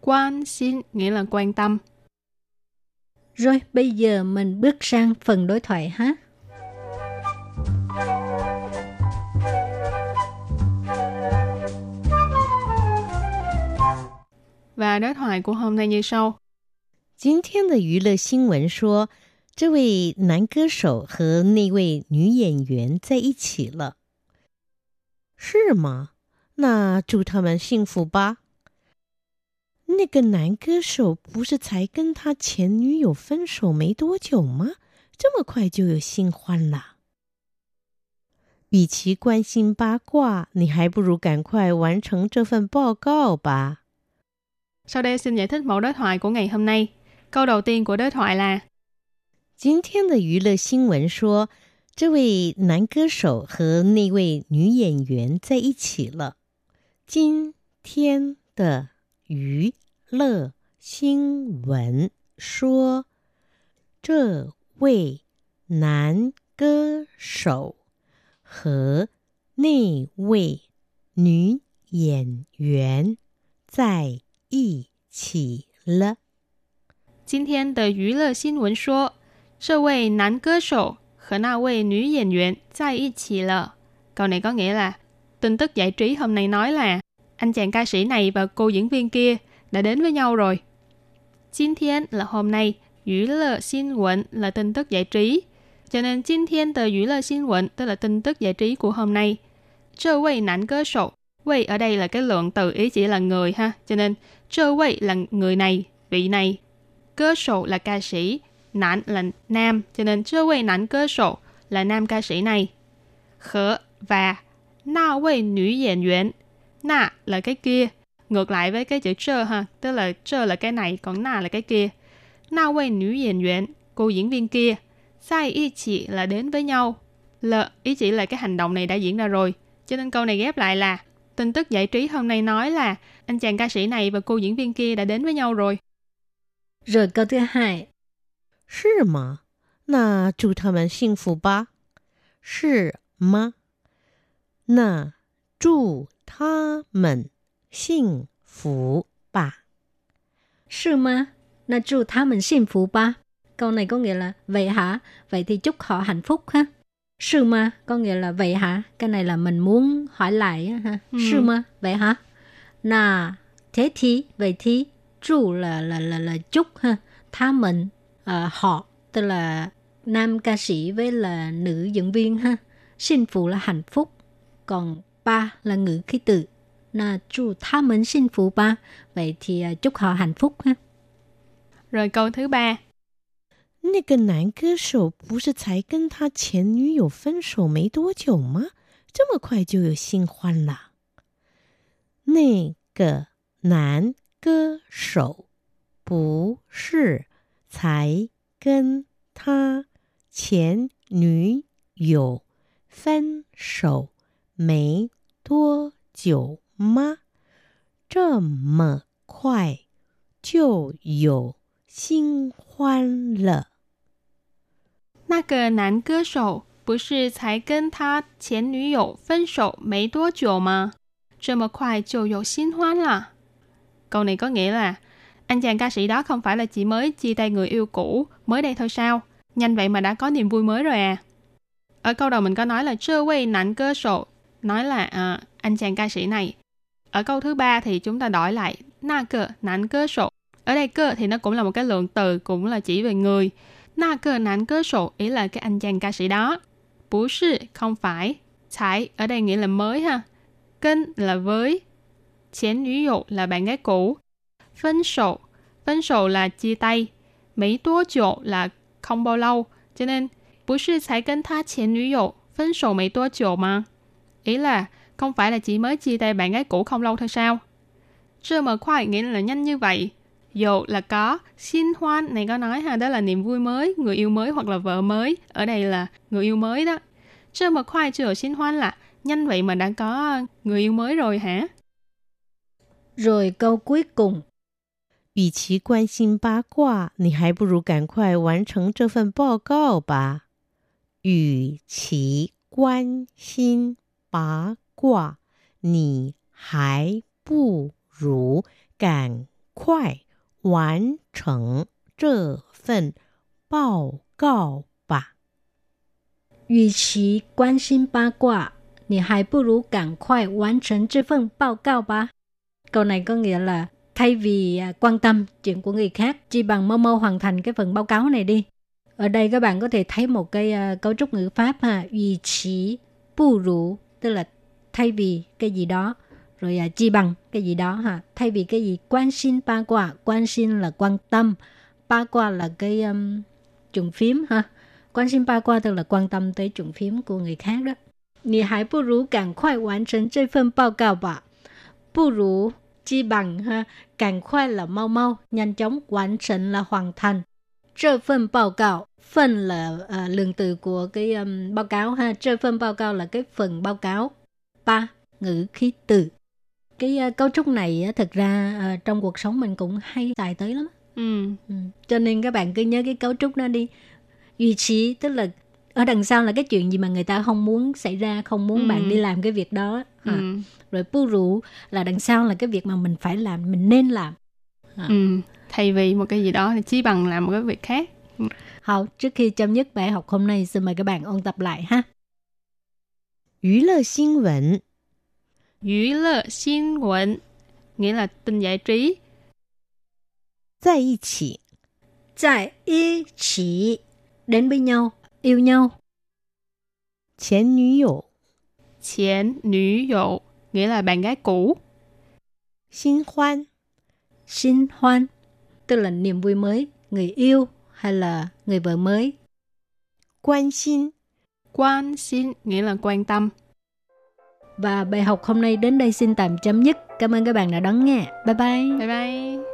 Quan xin nghĩa là quan tâm. Rồi bây giờ mình bước sang phần đối thoại ha. Và đối thoại của hôm nay như sau. 今天的娱乐新闻说，这位男歌手和那位女演员在一起了，是吗？那祝他们幸福吧。那个男歌手不是才跟他前女友分手没多久吗？这么快就有新欢了？与其关心八卦，你还不如赶快完成这份报告吧。 Sau đây xin giải thích mẫu đối thoại của ngày hôm nay. Câu đầu tiên của đối thoại là 今天的娱乐新闻说，这位男歌手和那位女演员在一起了。今天的娱乐新闻说，这位男歌手和那位女演员在 一起了。今天的娱乐新闻说，这位男歌手和那位女演员在一起了。Câu này có nghĩa là tin tức giải trí hôm nay nói là anh chàng ca sĩ này và cô diễn viên kia đã đến với nhau rồi. 今天 là hôm nay, 娱乐新闻 là tin tức giải trí. Cho nên 今天的娱乐新闻 tức là tin tức giải trí của hôm nay. 这位男歌手 Wei ở đây là cái lượng từ ý chỉ là người ha. Cho nên Chơ vị là người này, vị này. Cơ sổ là ca sĩ, nán là nam, cho nên chơ vị nán cơ sổ là nam ca sĩ này. Khở và na vị nữ diễn viên. Na là cái kia, ngược lại với cái chữ chơ ha, tức là chơ là cái này, còn na là cái kia. Na vị nữ diễn viên, cô diễn viên kia. Sai ý chỉ là đến với nhau. L ý chỉ là cái hành động này đã diễn ra rồi. Cho nên câu này ghép lại là tin tức giải trí hôm nay nói là anh chàng ca sĩ này và cô diễn viên kia đã đến với nhau rồi. Rồi câu thứ hai. 是吗？那祝他们幸福吧。是吗？那祝他们幸福吧。 Sư ma, na chu tha mình幸福ba. Câu này có nghĩa là vậy hả? Vậy thì chúc họ hạnh phúc ha. Sư ma có nghĩa là vậy hả? Cái này là mình muốn hỏi lại á ha. Ừ. Sư ma, vậy hả? Nà, thế thì, vậy thì, chu là là là là chúc ha. Tha mình, ờ, họ, tức là nam ca sĩ với là nữ diễn viên ha.幸福là hạnh phúc. Còn ba là ngữ khí từ. Nà chu tha mình 幸福吧. Vậy thì à, chúc họ hạnh phúc ha. Rồi câu thứ ba. 那个男歌手不是才跟他前女友分手没多久吗？这么快就有新欢了？ 那个男歌手不是才跟他前女友分手没多久吗？这么快就有新欢了？那个男歌手不是才跟他前女友分手没多久吗？rồi một khoài trồ dột xin hoan là. Câu này có nghĩa là anh chàng ca sĩ đó không phải là chỉ mới chia tay người yêu cũ mới đây thôi sao? Nhanh vậy mà đã có niềm vui mới rồi à? Ở câu đầu mình có nói là chưa quay nặng cơ sổ, nói là à, anh chàng ca sĩ này. Ở câu thứ ba thì chúng ta đổi lại na cơ nặng cơ sổ. Ở đây cơ thì nó cũng là một cái lượng từ cũng là chỉ về người. Na cơ nặng cơ sổ ý là cái anh chàng ca sĩ đó. Bú sư, không phải. Chải ở đây nghĩa là mới ha. Kênh là với. Chén nữ dụ là bạn gái cũ. Phân sổ. Phân sổ là chia tay. Mấy tố chỗ là không bao lâu. Cho nên, bố sư tha chén nữ. Phân sổ mấy tố chỗ mà. Ý là không phải là chỉ mới chia tay bạn gái cũ không lâu thôi sao? Chưa mở khoai nghĩa là nhanh như vậy. Dụ là có, xin hoan này có nói ha, đó là niềm vui mới, người yêu mới hoặc là vợ mới. Ở đây là người yêu mới đó. Chưa mở khoai chưa xin hoan là nhanh vậy mà đã có người yêu mới rồi hả? Rồi câu cuối cùng. 与其关心八卦，你还不如赶快完成这份报告吧。与其关心八卦，你还不如赶快完成这份报告吧。与其关心八卦， 你还不如赶快完成这份报告吧. Câu này có nghĩa là thay vì à, quan tâm chuyện của người khác, chỉ bằng mau mau hoàn thành cái phần báo cáo này đi. Ở đây các bạn có thể thấy một cái à, cấu trúc ngữ pháp ha, ủy chỉ bu rủ, tức là thay vì cái gì đó, rồi à, chỉ bằng cái gì đó ha, thay vì cái gì quan心八卦, quan心là quan tâm, ba qua là cái um, trùng phím ha. Quan心八卦tức là quan tâm tới trùng phím của người khác đó. 你还不如赶快完成这份报告吧。不如 chi bằng ha, càng khoai là mau mau, nhanh chóng, hoàn thành là hoàn thành. Trơ phân báo cáo, phân là à, lượng từ của cái um, báo cáo ha, trơ phân báo cáo là cái phần báo cáo. Ba, ngữ khí từ. Cái uh, cấu trúc này uh, thực ra uh, trong cuộc sống mình cũng hay xài tới lắm. Ừ. Ừ. Cho nên các bạn cứ nhớ cái cấu trúc đó đi. Duy trí tức là ở đằng sau là cái chuyện gì mà người ta không muốn xảy ra không muốn ừ. bạn đi làm cái việc đó ờ. ừ. rồi pu rủ là đằng sau là cái việc mà mình phải làm mình nên làm ờ. ừ. thay vì một cái gì đó thì chỉ bằng làm một cái việc khác Hảo, trước khi chấm dứt bài học hôm nay, xin mời các bạn ôn tập lại ha. 娱 lơ xin vấn 娱 lơ xin vấn nghĩa là tin giải trí. Tại ý chỉ Tại ý chỉ đến với nhau yêu nhau. Chén nữ 友. Chén nữ 友 nghĩa là bạn gái cũ. Xin hoan. Xin hoan tức là niềm vui mới, người yêu hay là người vợ mới. Quan xin. Quan xin nghĩa là quan tâm. Và bài học hôm nay đến đây xin tạm chấm dứt. Cảm ơn các bạn đã đón nghe. Bye bye. Bye bye.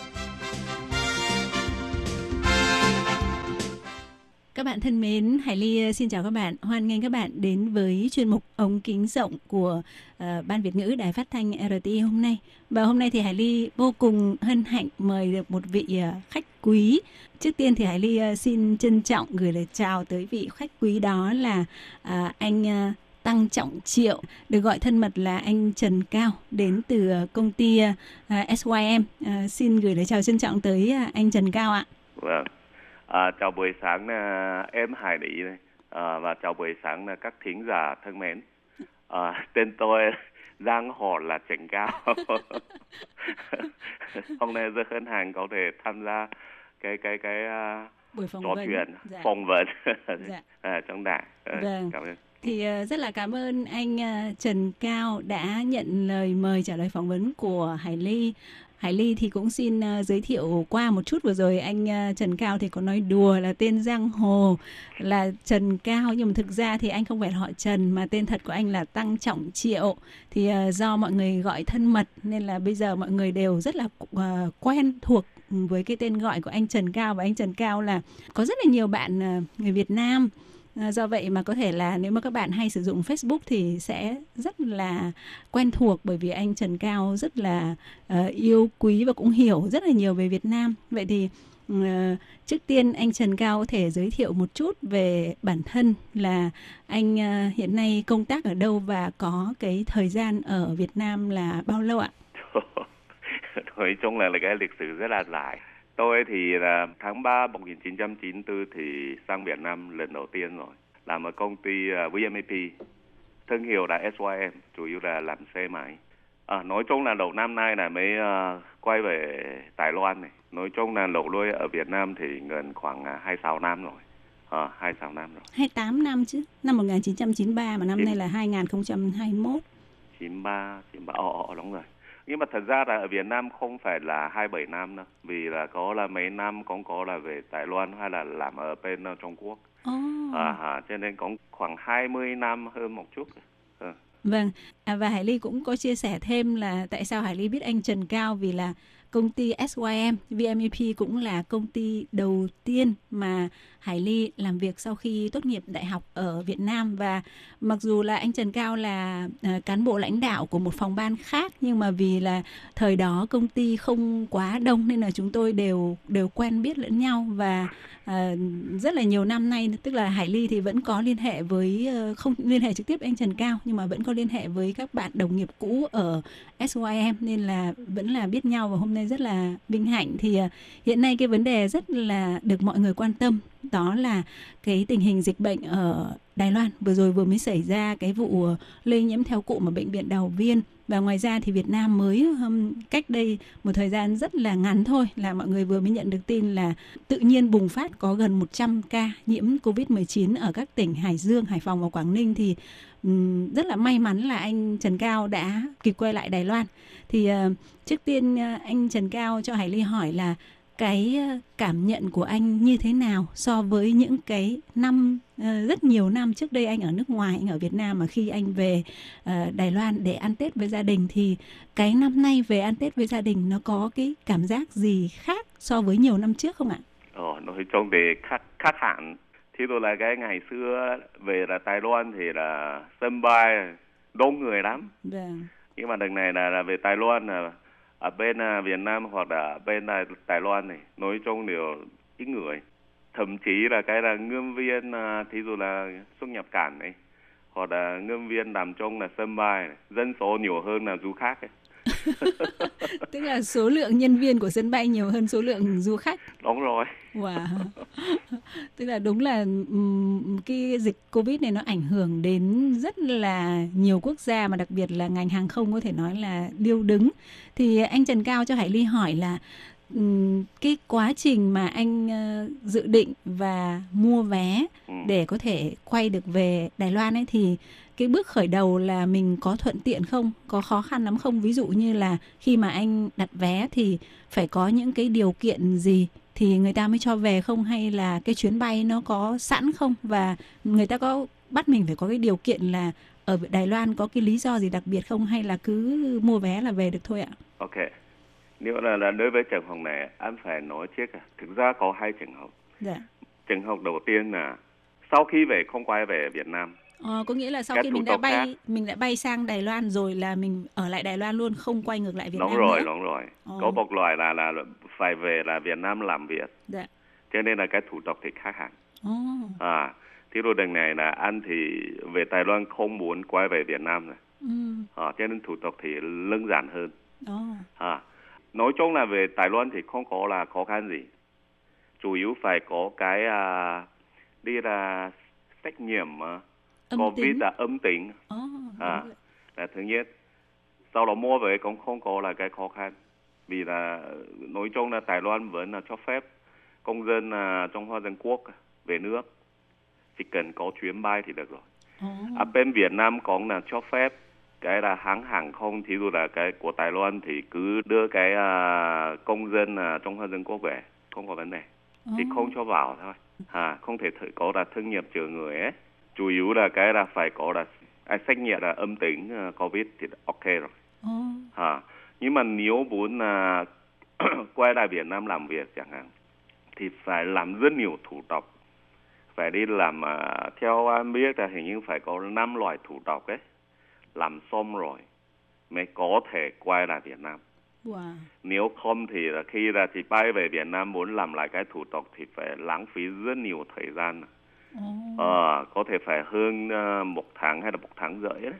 Mến, Hải Ly ờ, xin chào các bạn. Hoan nghênh các bạn đến với chuyên mục ống kính rộng của uh, Ban Việt ngữ Đài Phát thanh RTI hôm nay. Và hôm nay thì Hải Ly vô cùng hân hạnh mời được một vị uh, khách quý. Trước tiên thì Hải Ly uh, xin trân trọng gửi lời chào tới vị khách quý đó là uh, anh uh, Tăng Trọng Triệu, được gọi thân mật là anh Trần Cao, đến từ công ty uh, SYM. Uh, xin gửi lời chào trân trọng tới uh, anh Trần Cao ạ. Vâng. À, chào buổi sáng à, em Hải Lý này. À, và chào buổi sáng là các thính giả thân mến. À, tên tôi Giang Hồ là Trần Cao. Hôm nay rất hân hạnh có thể tham gia cái cái cái uh, buổi phỏng trò vấn chuyện dạ. phỏng vấn Dạ. à, trong đài. À, Vâng. Cảm ơn. Thì ờ, rất là cảm ơn anh ờ, Trần Cao đã nhận lời mời trả lời phỏng vấn của Hải Ly. Hải Ly thì cũng xin uh, giới thiệu qua một chút vừa rồi. Anh uh, Trần Cao thì có nói đùa là tên giang hồ là Trần Cao. Nhưng mà thực ra thì anh không phải họ Trần mà tên thật của anh là Tăng Trọng Triệu. Thì uh, do mọi người gọi thân mật nên là bây giờ mọi người đều rất là uh, quen thuộc với cái tên gọi của anh Trần Cao. Và anh Trần Cao là có rất là nhiều bạn uh, người Việt Nam. À, do vậy mà có thể là nếu mà các bạn hay sử dụng Facebook thì sẽ rất là quen thuộc bởi vì anh Trần Cao rất là uh, yêu quý và cũng hiểu rất là nhiều về Việt Nam. Vậy thì uh, trước tiên anh Trần Cao có thể giới thiệu một chút về bản thân là anh uh, hiện nay công tác ở đâu và có cái thời gian ở Việt Nam là bao lâu ạ? nói chung là, là cái lịch sử rất là dài. Tôi thì là tháng 3 1994 thì sang Việt Nam lần đầu tiên rồi. Làm ở công ty uh, VMAP, thương hiệu là SYM, chủ yếu là làm xe máy. À, nói chung là đầu năm nay là mới uh, quay về Đài Loan này. Nói chung là lẩu đuôi ở Việt Nam thì gần khoảng uh, 26 năm rồi. À, 26 năm rồi. 28 năm chứ, năm 1993 mà năm nay là 2021. 93, 93, ồ, ồ, đúng rồi. Nhưng mà thật ra là ở Việt Nam không phải là 27 năm đâu. Vì là có là mấy năm cũng có là về Đài Loan hay là làm ở bên uh, Trung Quốc. Ồ. À, à, cho nên cũng khoảng 20 năm hơn một chút. Ừ. Vâng, à, và Hải Ly cũng có chia sẻ thêm là tại sao Hải Ly biết anh Trần Cao vì là công ty SYM, VMEP cũng là công ty đầu tiên mà Hải Ly làm việc sau khi tốt nghiệp đại học ở Việt Nam. Và mặc dù là anh Trần Cao là ờ, cán bộ lãnh đạo của một phòng ban khác, nhưng mà vì là thời đó công ty không quá đông nên là chúng tôi đều đều quen biết lẫn nhau. Và ờ, rất là nhiều năm nay, tức là Hải Ly thì vẫn có liên hệ với ờ, không liên hệ trực tiếp anh Trần Cao, nhưng mà vẫn có liên hệ với các bạn đồng nghiệp cũ ở SYM nên là vẫn là biết nhau và hôm nay rất là vinh hạnh. Thì hiện nay cái vấn đề rất là được mọi người quan tâm đó là cái tình hình dịch bệnh ở Đài Loan. Vừa rồi vừa mới xảy ra cái vụ ờ, lây nhiễm theo cụm ở bệnh viện Đào Viên. Và ngoài ra thì Việt Nam mới um, cách đây một thời gian rất là ngắn thôi là mọi người vừa mới nhận được tin là tự nhiên bùng phát có gần 100 ca nhiễm Covid-19 ở các tỉnh Hải Dương, Hải Phòng và Quảng Ninh. Thì um, rất là may mắn là anh Trần Cao đã kịp quay lại Đài Loan. Thì uh, trước tiên uh, anh Trần Cao cho Hải Ly hỏi là cái ờ, cảm nhận của anh như thế nào so với những cái năm ờ, rất nhiều năm trước đây anh ở nước ngoài anh ở Việt Nam mà khi anh về ờ, Đài Loan để ăn Tết với gia đình thì cái năm nay về ăn Tết với gia đình nó có cái cảm giác gì khác so với nhiều năm trước không ạ? Ồ, nói chung thì khác, khác hẳn. Thí dụ là cái ngày xưa về là Đài Loan thì là sân bay đông người lắm. Vâng. Nhưng mà đợt này là, là về Đài Loan là ở bên à, Việt Nam hoặc là bên Đài, Đài Loan này nói chung đều ít người thậm chí là cái là ngâm viên à, thí dụ là xuất nhập cảnh này hoặc là ngâm viên làm trong là sân bay này. dân số nhiều hơn là du khách ấy. Tức là số lượng nhân viên của sân bay nhiều hơn số lượng du khách. đúng rồi Wow. Tức là đúng là cái dịch Covid này nó ảnh hưởng đến rất là nhiều quốc gia mà đặc biệt là ngành hàng không có thể nói là điêu đứng. Thì anh Trần Cao cho Hải Ly hỏi là cái quá trình mà anh ờ, dự định và mua vé Ừ. để có thể quay được về Đài Loan ấy thì cái bước khởi đầu là mình có thuận tiện không? Có khó khăn lắm không? Ví dụ như là khi mà anh đặt vé thì phải có những cái điều kiện gì thì người ta mới cho về không hay là cái chuyến bay nó có sẵn không và người ta có bắt mình phải có cái điều kiện là ở Đài Loan có cái lý do gì đặc biệt không hay là cứ mua vé là về được thôi ạ? Ok. Nếu là, là đối với trường hợp này, anh phải nói trước. à. Thực ra có hai trường hợp. Dạ. Trường hợp đầu tiên là sau khi về không quay về Việt Nam. Ờ, có nghĩa là sau Các khi mình đã bay khác. mình đã bay sang Đài Loan rồi là mình ở lại Đài Loan luôn không quay ngược lại Việt đúng Nam rồi, nữa. đúng rồi. Ồ. Có một loại là là phải về là Việt Nam làm việc. Dạ. Cho nên là cái thủ tục thì khác hẳn. Ồ. À, thì rồi đằng này là anh thì về Đài Loan không muốn quay về Việt Nam rồi. Ừ. À, cho nên thủ tục thì đơn giản hơn. Ồ. À, nói chung là về Đài Loan thì không có là khó khăn gì. Chủ yếu phải có cái à, đi là xét nghiệm à, Âm COVID tính. là âm tính Ồ, À. đúng rồi. là thứ nhất. Sau đó mua về cũng không có là cái khó khăn. Vì là nói chung là Đài Loan vẫn là cho phép công dân à, trong Hoa Dân Quốc về nước chỉ cần có chuyến bay thì được rồi. Ồ. À, bên Việt Nam cũng là cho phép cái là hãng hàng không thí dụ là cái của Đài Loan thì cứ đưa cái à, công dân à, trong Hoa Dân Quốc về không có vấn đề thì Ồ. không cho vào thôi à không thể thử có là thương nghiệp chữa người ấy chủ yếu là cái là phải có là à, xét nghiệm là âm tính à, covid thì ok rồi Ồ. à nhưng mà nếu muốn là quay lại Việt Nam làm việc chẳng hạn thì phải làm rất nhiều thủ tục phải đi làm à, theo anh biết là hình như phải có năm loại thủ tục ấy làm xong rồi mới có thể quay lại Việt Nam Wow. nếu không thì là khi là thì bay về Việt Nam muốn làm lại cái thủ tục thì phải lãng phí rất nhiều thời gian. Ờ, có thể phải hơn à, một tháng hay là một tháng rưỡi đấy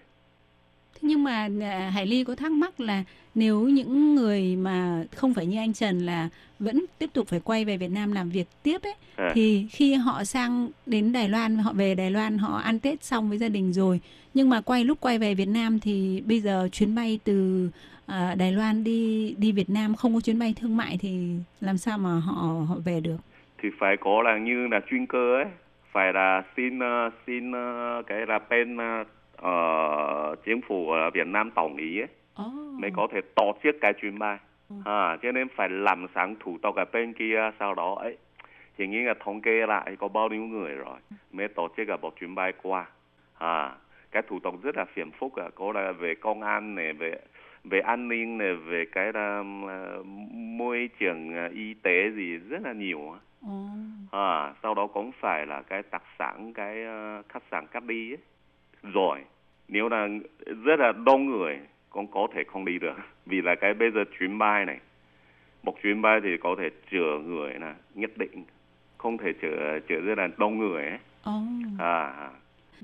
Thế nhưng mà à, Hải Ly có thắc mắc là nếu những người mà không phải như anh Trần là vẫn tiếp tục phải quay về Việt Nam làm việc tiếp ấy À. thì khi họ sang đến Đài Loan họ về Đài Loan họ ăn Tết xong với gia đình rồi nhưng mà quay lúc quay về Việt Nam thì bây giờ chuyến bay từ à, Đài Loan đi đi Việt Nam không có chuyến bay thương mại thì làm sao mà họ họ về được? thì phải có là như là chuyên cơ ấy phải là xin ờ, xin ờ, cái là bên ờ, ờ, chính phủ ở Việt Nam tổng ý ấy Ồ. mới có thể tổ chức cái chuyến bay. À, cho nên phải làm sáng thủ tục ở bên kia sau đó ấy. Hình như là thống kê lại có bao nhiêu người rồi mới tổ chức ở một chuyến bay qua. À cái thủ tục rất là phiền phức à có là về công an này về về an ninh này về cái là môi trường y tế gì rất là nhiều Ồ. à sau đó cũng phải là cái đặc sản cái ờ, khách sạn cắt đi ấy. rồi nếu là rất là đông người cũng có thể không đi được vì là cái bây giờ chuyến bay này một chuyến bay thì có thể chở người là nhất định không thể chở chở rất là đông người ấy Ồ. à à.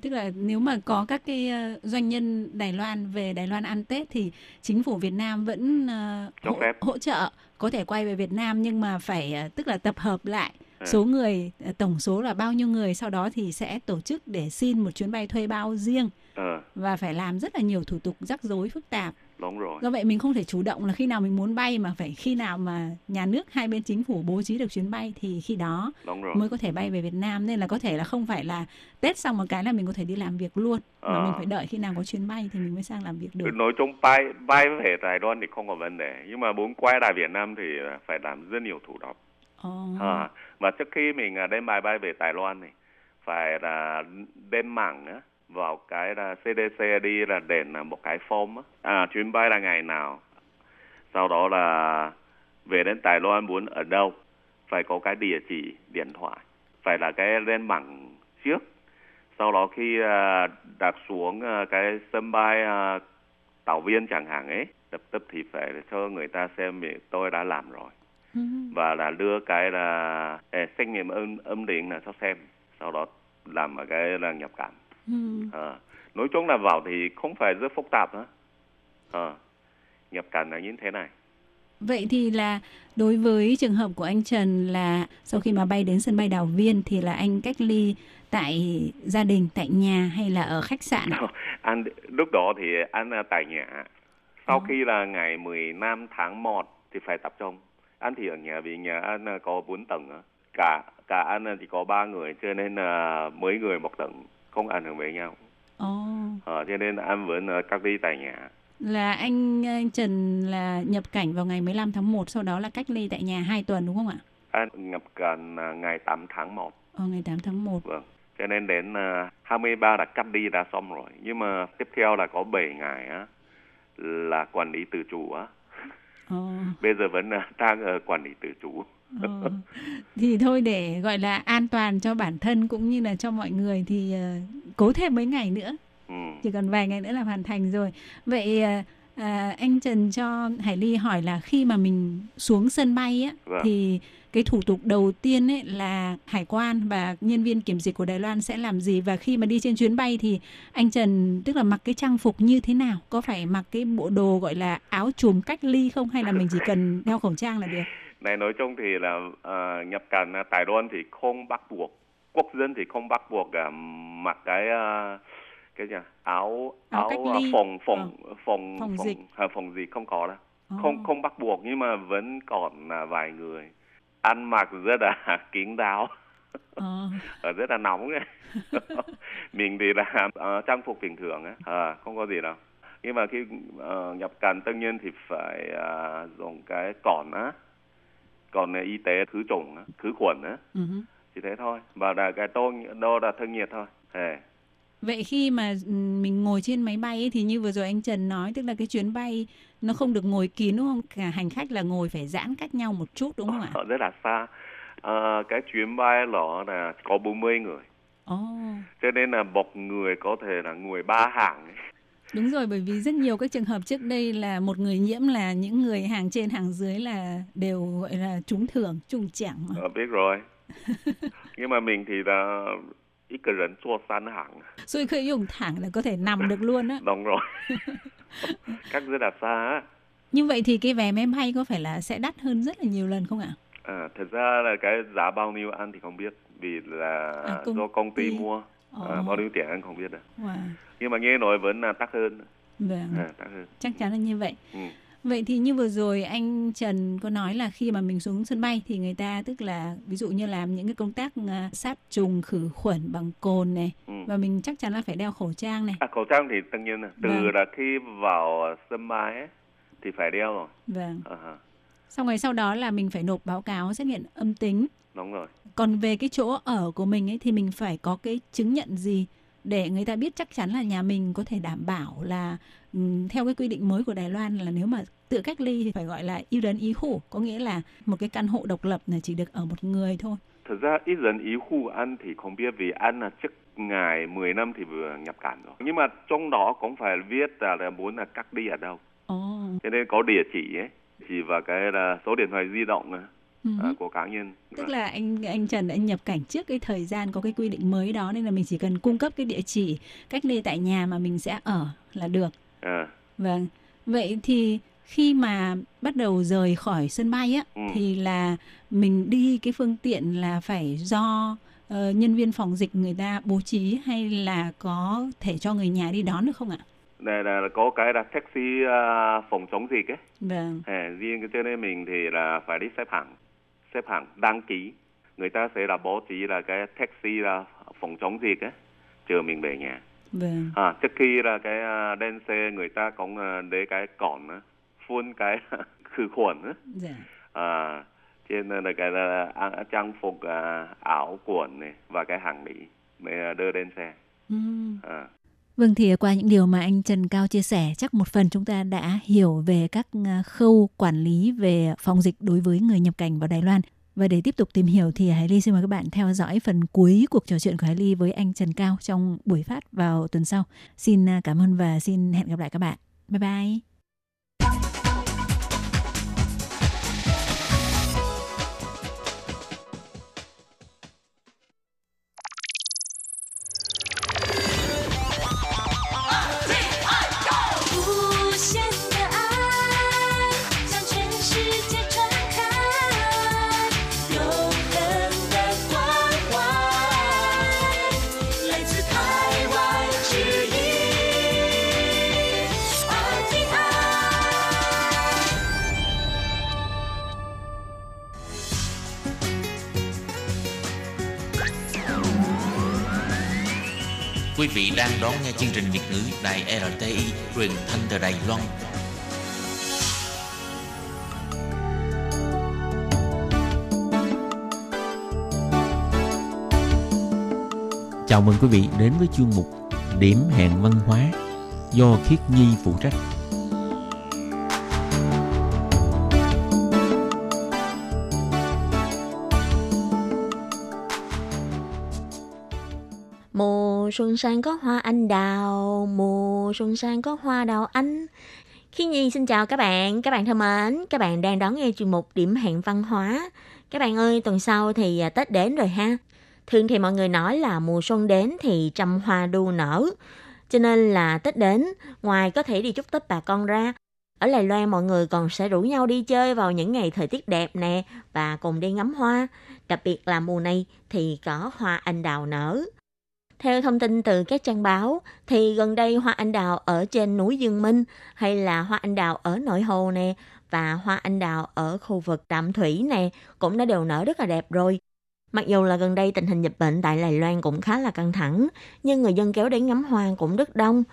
Tức là nếu mà có các cái ờ, doanh nhân Đài Loan về Đài Loan ăn Tết thì chính phủ Việt Nam vẫn ờ, Cho hỗ, phép. hỗ trợ có thể quay về Việt Nam nhưng mà phải ờ, tức là tập hợp lại Ừ. số người tổng số là bao nhiêu người sau đó thì sẽ tổ chức để xin một chuyến bay thuê bao riêng ờ và phải làm rất là nhiều thủ tục rắc rối phức tạp. Đúng rồi Do vậy mình không thể chủ động là khi nào mình muốn bay mà phải khi nào mà nhà nước hai bên chính phủ bố trí được chuyến bay thì khi đó đúng rồi mới có thể bay về Việt Nam nên là có thể là không phải là Tết xong một cái là mình có thể đi làm việc luôn mà Ờ. mình phải đợi khi nào có chuyến bay thì mình mới sang làm việc được. nói chung bay bay về Đài Loan thì không có vấn đề nhưng mà muốn quay lại Việt Nam thì phải làm rất nhiều thủ tục Ồ. à, và trước khi mình à, đem bài bay về Đài Loan này phải là đem mảng á, vào cái là CDC đi là đền là một cái form á. à chuyến bay là ngày nào? Sau đó là về đến Đài Loan muốn ở đâu? Phải có cái địa chỉ điện thoại. Phải là cái lên bảng trước. Sau đó khi à, đặt xuống à, cái sân bay à, tàu viên chẳng hạn ấy lập tức thì phải cho người ta xem vì tôi đã làm rồi. Ừ. và là đưa cái là xét nghiệm âm âm tính là cho xem. Sau đó làm ở cái là nhập cảnh Ừ. à, nói chung là vào thì không phải rất phức tạp nữa à, nhập cảnh là như thế này Vậy thì là đối với trường hợp của anh Trần là sau khi mà bay đến sân bay Đào Viên thì là anh cách ly tại gia đình, tại nhà hay là ở khách sạn? anh lúc đó thì anh tại nhà sau Ừ. khi là ngày 15 tháng 1 thì phải tập trung anh thì ở nhà vì nhà anh có 4 tầng cả cả anh chỉ có ba người cho nên là mấy người một tầng không ảnh hưởng với nhau. Ồ, ờ, cho nên anh vẫn à, cách ly tại nhà. Là anh, anh Trần là nhập cảnh vào ngày 15 tháng 1, sau đó là cách ly tại nhà 2 tuần đúng không ạ? anh nhập cảnh ngày 8 tháng 1 Ờ, ngày 8 tháng 1. vâng. Cho nên đến à, 23 đã cách ly đã xong rồi. Nhưng mà tiếp theo là có 7 ngày á là quản lý tự chủ á. Ờ, bây giờ vẫn đang ở quản lý tự chủ ờ. Thì thôi để gọi là an toàn cho bản thân cũng như là cho mọi người thì ờ, cố thêm mấy ngày nữa. ừ. chỉ còn vài ngày nữa là hoàn thành rồi vậy à, à, anh Trần cho Hải Ly hỏi là khi mà mình xuống sân bay á Vâng. thì cái thủ tục đầu tiên ấy là hải quan và nhân viên kiểm dịch của Đài Loan sẽ làm gì và khi mà đi trên chuyến bay thì anh Trần tức là mặc cái trang phục như thế nào có phải mặc cái bộ đồ gọi là áo trùm cách ly không hay là mình chỉ cần đeo khẩu trang là được này nói chung thì là à, nhập cảnh à, Đài Loan thì không bắt buộc quốc dân thì không bắt buộc à, mặc cái à, cái gì à? áo Áo à, ly. phòng phòng phòng Phòng dịch. à, phòng dịch không có đâu Ồ. không không bắt buộc nhưng mà vẫn còn là vài người ăn mặc rất là kín đáo Ờ. Ờ, rất là nóng ấy. mình thì là ờ, trang phục bình thường á à, không có gì đâu nhưng mà khi ờ, nhập cảnh tất nhiên thì phải à, dùng cái còn á còn y tế khử trùng khử khuẩn á Ừ chỉ thế thôi và là cái tô đo là thân nhiệt thôi Thế. Vậy khi mà ừ, mình ngồi trên máy bay ấy, thì như vừa rồi anh Trần nói tức là cái chuyến bay nó không được ngồi kín đúng không? Cả hành khách là ngồi phải giãn cách nhau một chút đúng không ạ? Ờ, rất là xa Ờ, cái chuyến bay đó là có 40 người Ồ, cho nên là một người có thể là ngồi ba hàng ấy. Đúng rồi, bởi vì rất nhiều các trường hợp trước đây là một người nhiễm là những người hàng trên hàng dưới là đều gọi là trúng thưởng, trúng chẳng mà. Ờ, biết rồi. Nhưng mà mình thì là ít cái rần chua san hẳn. Rồi khi dùng thẳng là có thể nằm được luôn á. Đúng rồi. các rất đặt xa á. Như vậy thì cái vé máy bay có phải là sẽ đắt hơn rất là nhiều lần không ạ? À, thật ra là cái giá bao nhiêu ăn thì không biết vì là à, công do công ty mua Ồ. à, bao nhiêu tiền anh không biết đâu Wow. nhưng mà nghe nói vẫn là đắt hơn Vâng, à, đắt hơn chắc chắn là như vậy. ừ. Vậy thì như vừa rồi anh Trần có nói là khi mà mình xuống sân bay thì người ta tức là ví dụ như làm những cái công tác à, sát trùng khử khuẩn bằng cồn này Ừ. và mình chắc chắn là phải đeo khẩu trang này. À, khẩu trang thì tất nhiên là từ Vâng. là khi vào sân bay ấy, thì phải đeo rồi Vâng. à, ha, Xong rồi sau đó là mình phải nộp báo cáo xét nghiệm âm tính. Đúng rồi. Còn về cái chỗ ở của mình ấy thì mình phải có cái chứng nhận gì để người ta biết chắc chắn là nhà mình có thể đảm bảo là ừm, theo cái quy định mới của Đài Loan là nếu mà tự cách ly thì phải gọi là y đến ý hủ, có nghĩa là một cái căn hộ độc lập là chỉ được ở một người thôi. thực ra ít dân ý khu anh thì không biết vì anh là trước ngày 10 năm thì vừa nhập cảnh rồi. Nhưng mà trong đó cũng phải viết là, là muốn là cách ly ở đâu. Ồ. cho nên có địa chỉ ấy chỉ và cái là số điện thoại di động Ừ. à, của cá nhân Tức là anh anh Trần anh nhập cảnh trước cái thời gian có cái quy định mới đó nên là mình chỉ cần cung cấp cái địa chỉ cách ly tại nhà mà mình sẽ ở là được. à, Vâng. Vậy thì khi mà bắt đầu rời khỏi sân bay á Ừ. thì là mình đi cái phương tiện là phải do ờ, nhân viên phòng dịch người ta bố trí hay là có thể cho người nhà đi đón được không ạ? này là có cái là taxi à, phòng chống dịch ấy Vâng. à, riêng cái cho nên mình thì là phải đi xếp hàng xếp hàng đăng ký người ta sẽ là bố trí là cái taxi là phòng chống dịch ấy chờ mình về nhà Vâng. à, trước khi là cái à, lên xe người ta cũng à, để cái á, phun cái khử khuẩn Dạ. à, trên là cái là à, trang phục à, áo quần này và cái hàng mỹ à, đưa lên xe Ừm. à. Vâng thì qua những điều mà anh Trần Cao chia sẻ, chắc một phần chúng ta đã hiểu về các à, khâu quản lý về phòng dịch đối với người nhập cảnh vào Đài Loan. Và để tiếp tục tìm hiểu thì Hải Ly xin mời các bạn theo dõi phần cuối cuộc trò chuyện của Hải Ly với anh Trần Cao trong buổi phát vào tuần sau. Xin à, cảm ơn và xin hẹn gặp lại các bạn. Bye bye. Vị đang đón nghe chương trình Việt ngữ Đài RTI truyền thanh từ Đài Loan. Chào mừng quý vị đến với chương mục Điểm hẹn văn hóa do Khiết Nhi phụ trách. Xuân sang có hoa anh đào, mùa xuân sang có hoa đào anh. Khi Nhi xin chào các bạn, các bạn thân mến, các bạn đang đón nghe chuyên mục điểm hẹn văn hóa. Các bạn ơi, tuần sau thì à, Tết đến rồi ha. Thường thì mọi người nói là mùa xuân đến thì trăm hoa đua nở. Cho nên là Tết đến, ngoài có thể đi chúc Tết bà con ra, ở Lài Loan mọi người còn sẽ rủ nhau đi chơi vào những ngày thời tiết đẹp nè và cùng đi ngắm hoa. Đặc biệt là mùa này thì có hoa anh đào nở. Theo thông tin từ các trang báo, thì gần đây hoa anh đào ở trên núi Dương Minh hay là hoa anh đào ở nội hồ nè và hoa anh đào ở khu vực Tạm Thủy nè cũng đã đều nở rất là đẹp rồi. Mặc dù là gần đây tình hình dịch bệnh tại Đài Loan cũng khá là căng thẳng, nhưng người dân kéo đến ngắm hoa cũng rất đông.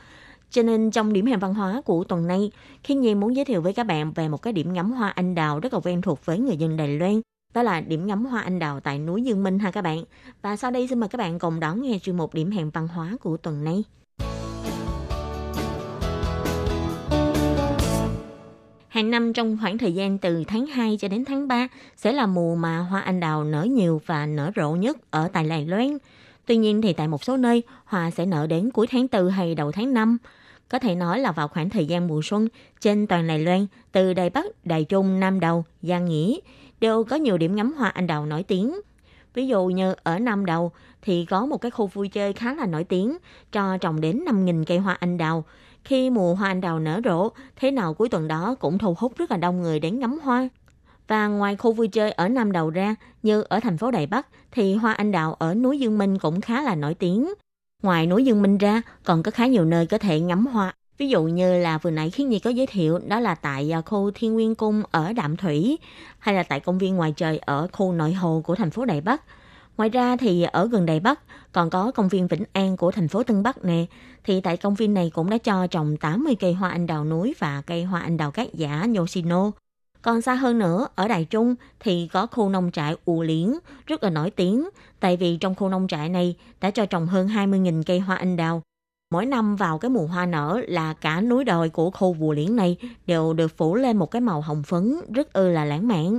Cho nên trong điểm hẹn văn hóa của tuần này, Khi Nhi muốn giới thiệu với các bạn về một cái điểm ngắm hoa anh đào rất là quen thuộc với người dân Đài Loan. Đó là điểm ngắm hoa anh đào tại núi Dương Minh ha các bạn. Và sau đây xin mời các bạn cùng đón nghe chuyên mục điểm hẹn văn hóa của tuần này. Hàng năm trong khoảng thời gian từ tháng 2 cho đến tháng 3 sẽ là mùa mà hoa anh đào nở nhiều và nở rộ nhất ở tại Đài Loan. Tuy nhiên thì tại một số nơi, hoa sẽ nở đến cuối tháng 4 hay đầu tháng 5. Có thể nói là vào khoảng thời gian mùa xuân, trên toàn Đài Loan, từ Đài Bắc, Đài Trung, Nam Đầu, Giang Nghĩa, đều có nhiều điểm ngắm hoa anh đào nổi tiếng. Ví dụ như ở Nam Đầu thì có một cái khu vui chơi khá là nổi tiếng, cho trồng đến 5.000 cây hoa anh đào. Khi mùa hoa anh đào nở rộ, thế nào cuối tuần đó cũng thu hút rất là đông người đến ngắm hoa. Và ngoài khu vui chơi ở Nam Đầu ra, như ở thành phố Đài Bắc, thì hoa anh đào ở núi Dương Minh cũng khá là nổi tiếng. Ngoài núi Dương Minh ra, còn có khá nhiều nơi có thể ngắm hoa. Ví dụ như là vừa nãy Khiến Nhi có giới thiệu, đó là tại à, khu Thiên Nguyên Cung ở Đạm Thủy, hay là tại công viên ngoài trời ở khu nội hồ của thành phố Đài Bắc. Ngoài ra thì ở gần Đài Bắc còn có công viên Vĩnh An của thành phố Tân Bắc nè. Thì tại công viên này cũng đã cho trồng 80 cây hoa anh đào núi và cây hoa anh đào cát giả Yoshino. Còn xa hơn nữa, ở Đài Trung thì có khu nông trại U Liễn rất là nổi tiếng, tại vì trong khu nông trại này đã cho trồng hơn 20.000 cây hoa anh đào. Mỗi năm vào cái mùa hoa nở là cả núi đồi của khu Vù Liễn này đều được phủ lên một cái màu hồng phấn rất ư là lãng mạn.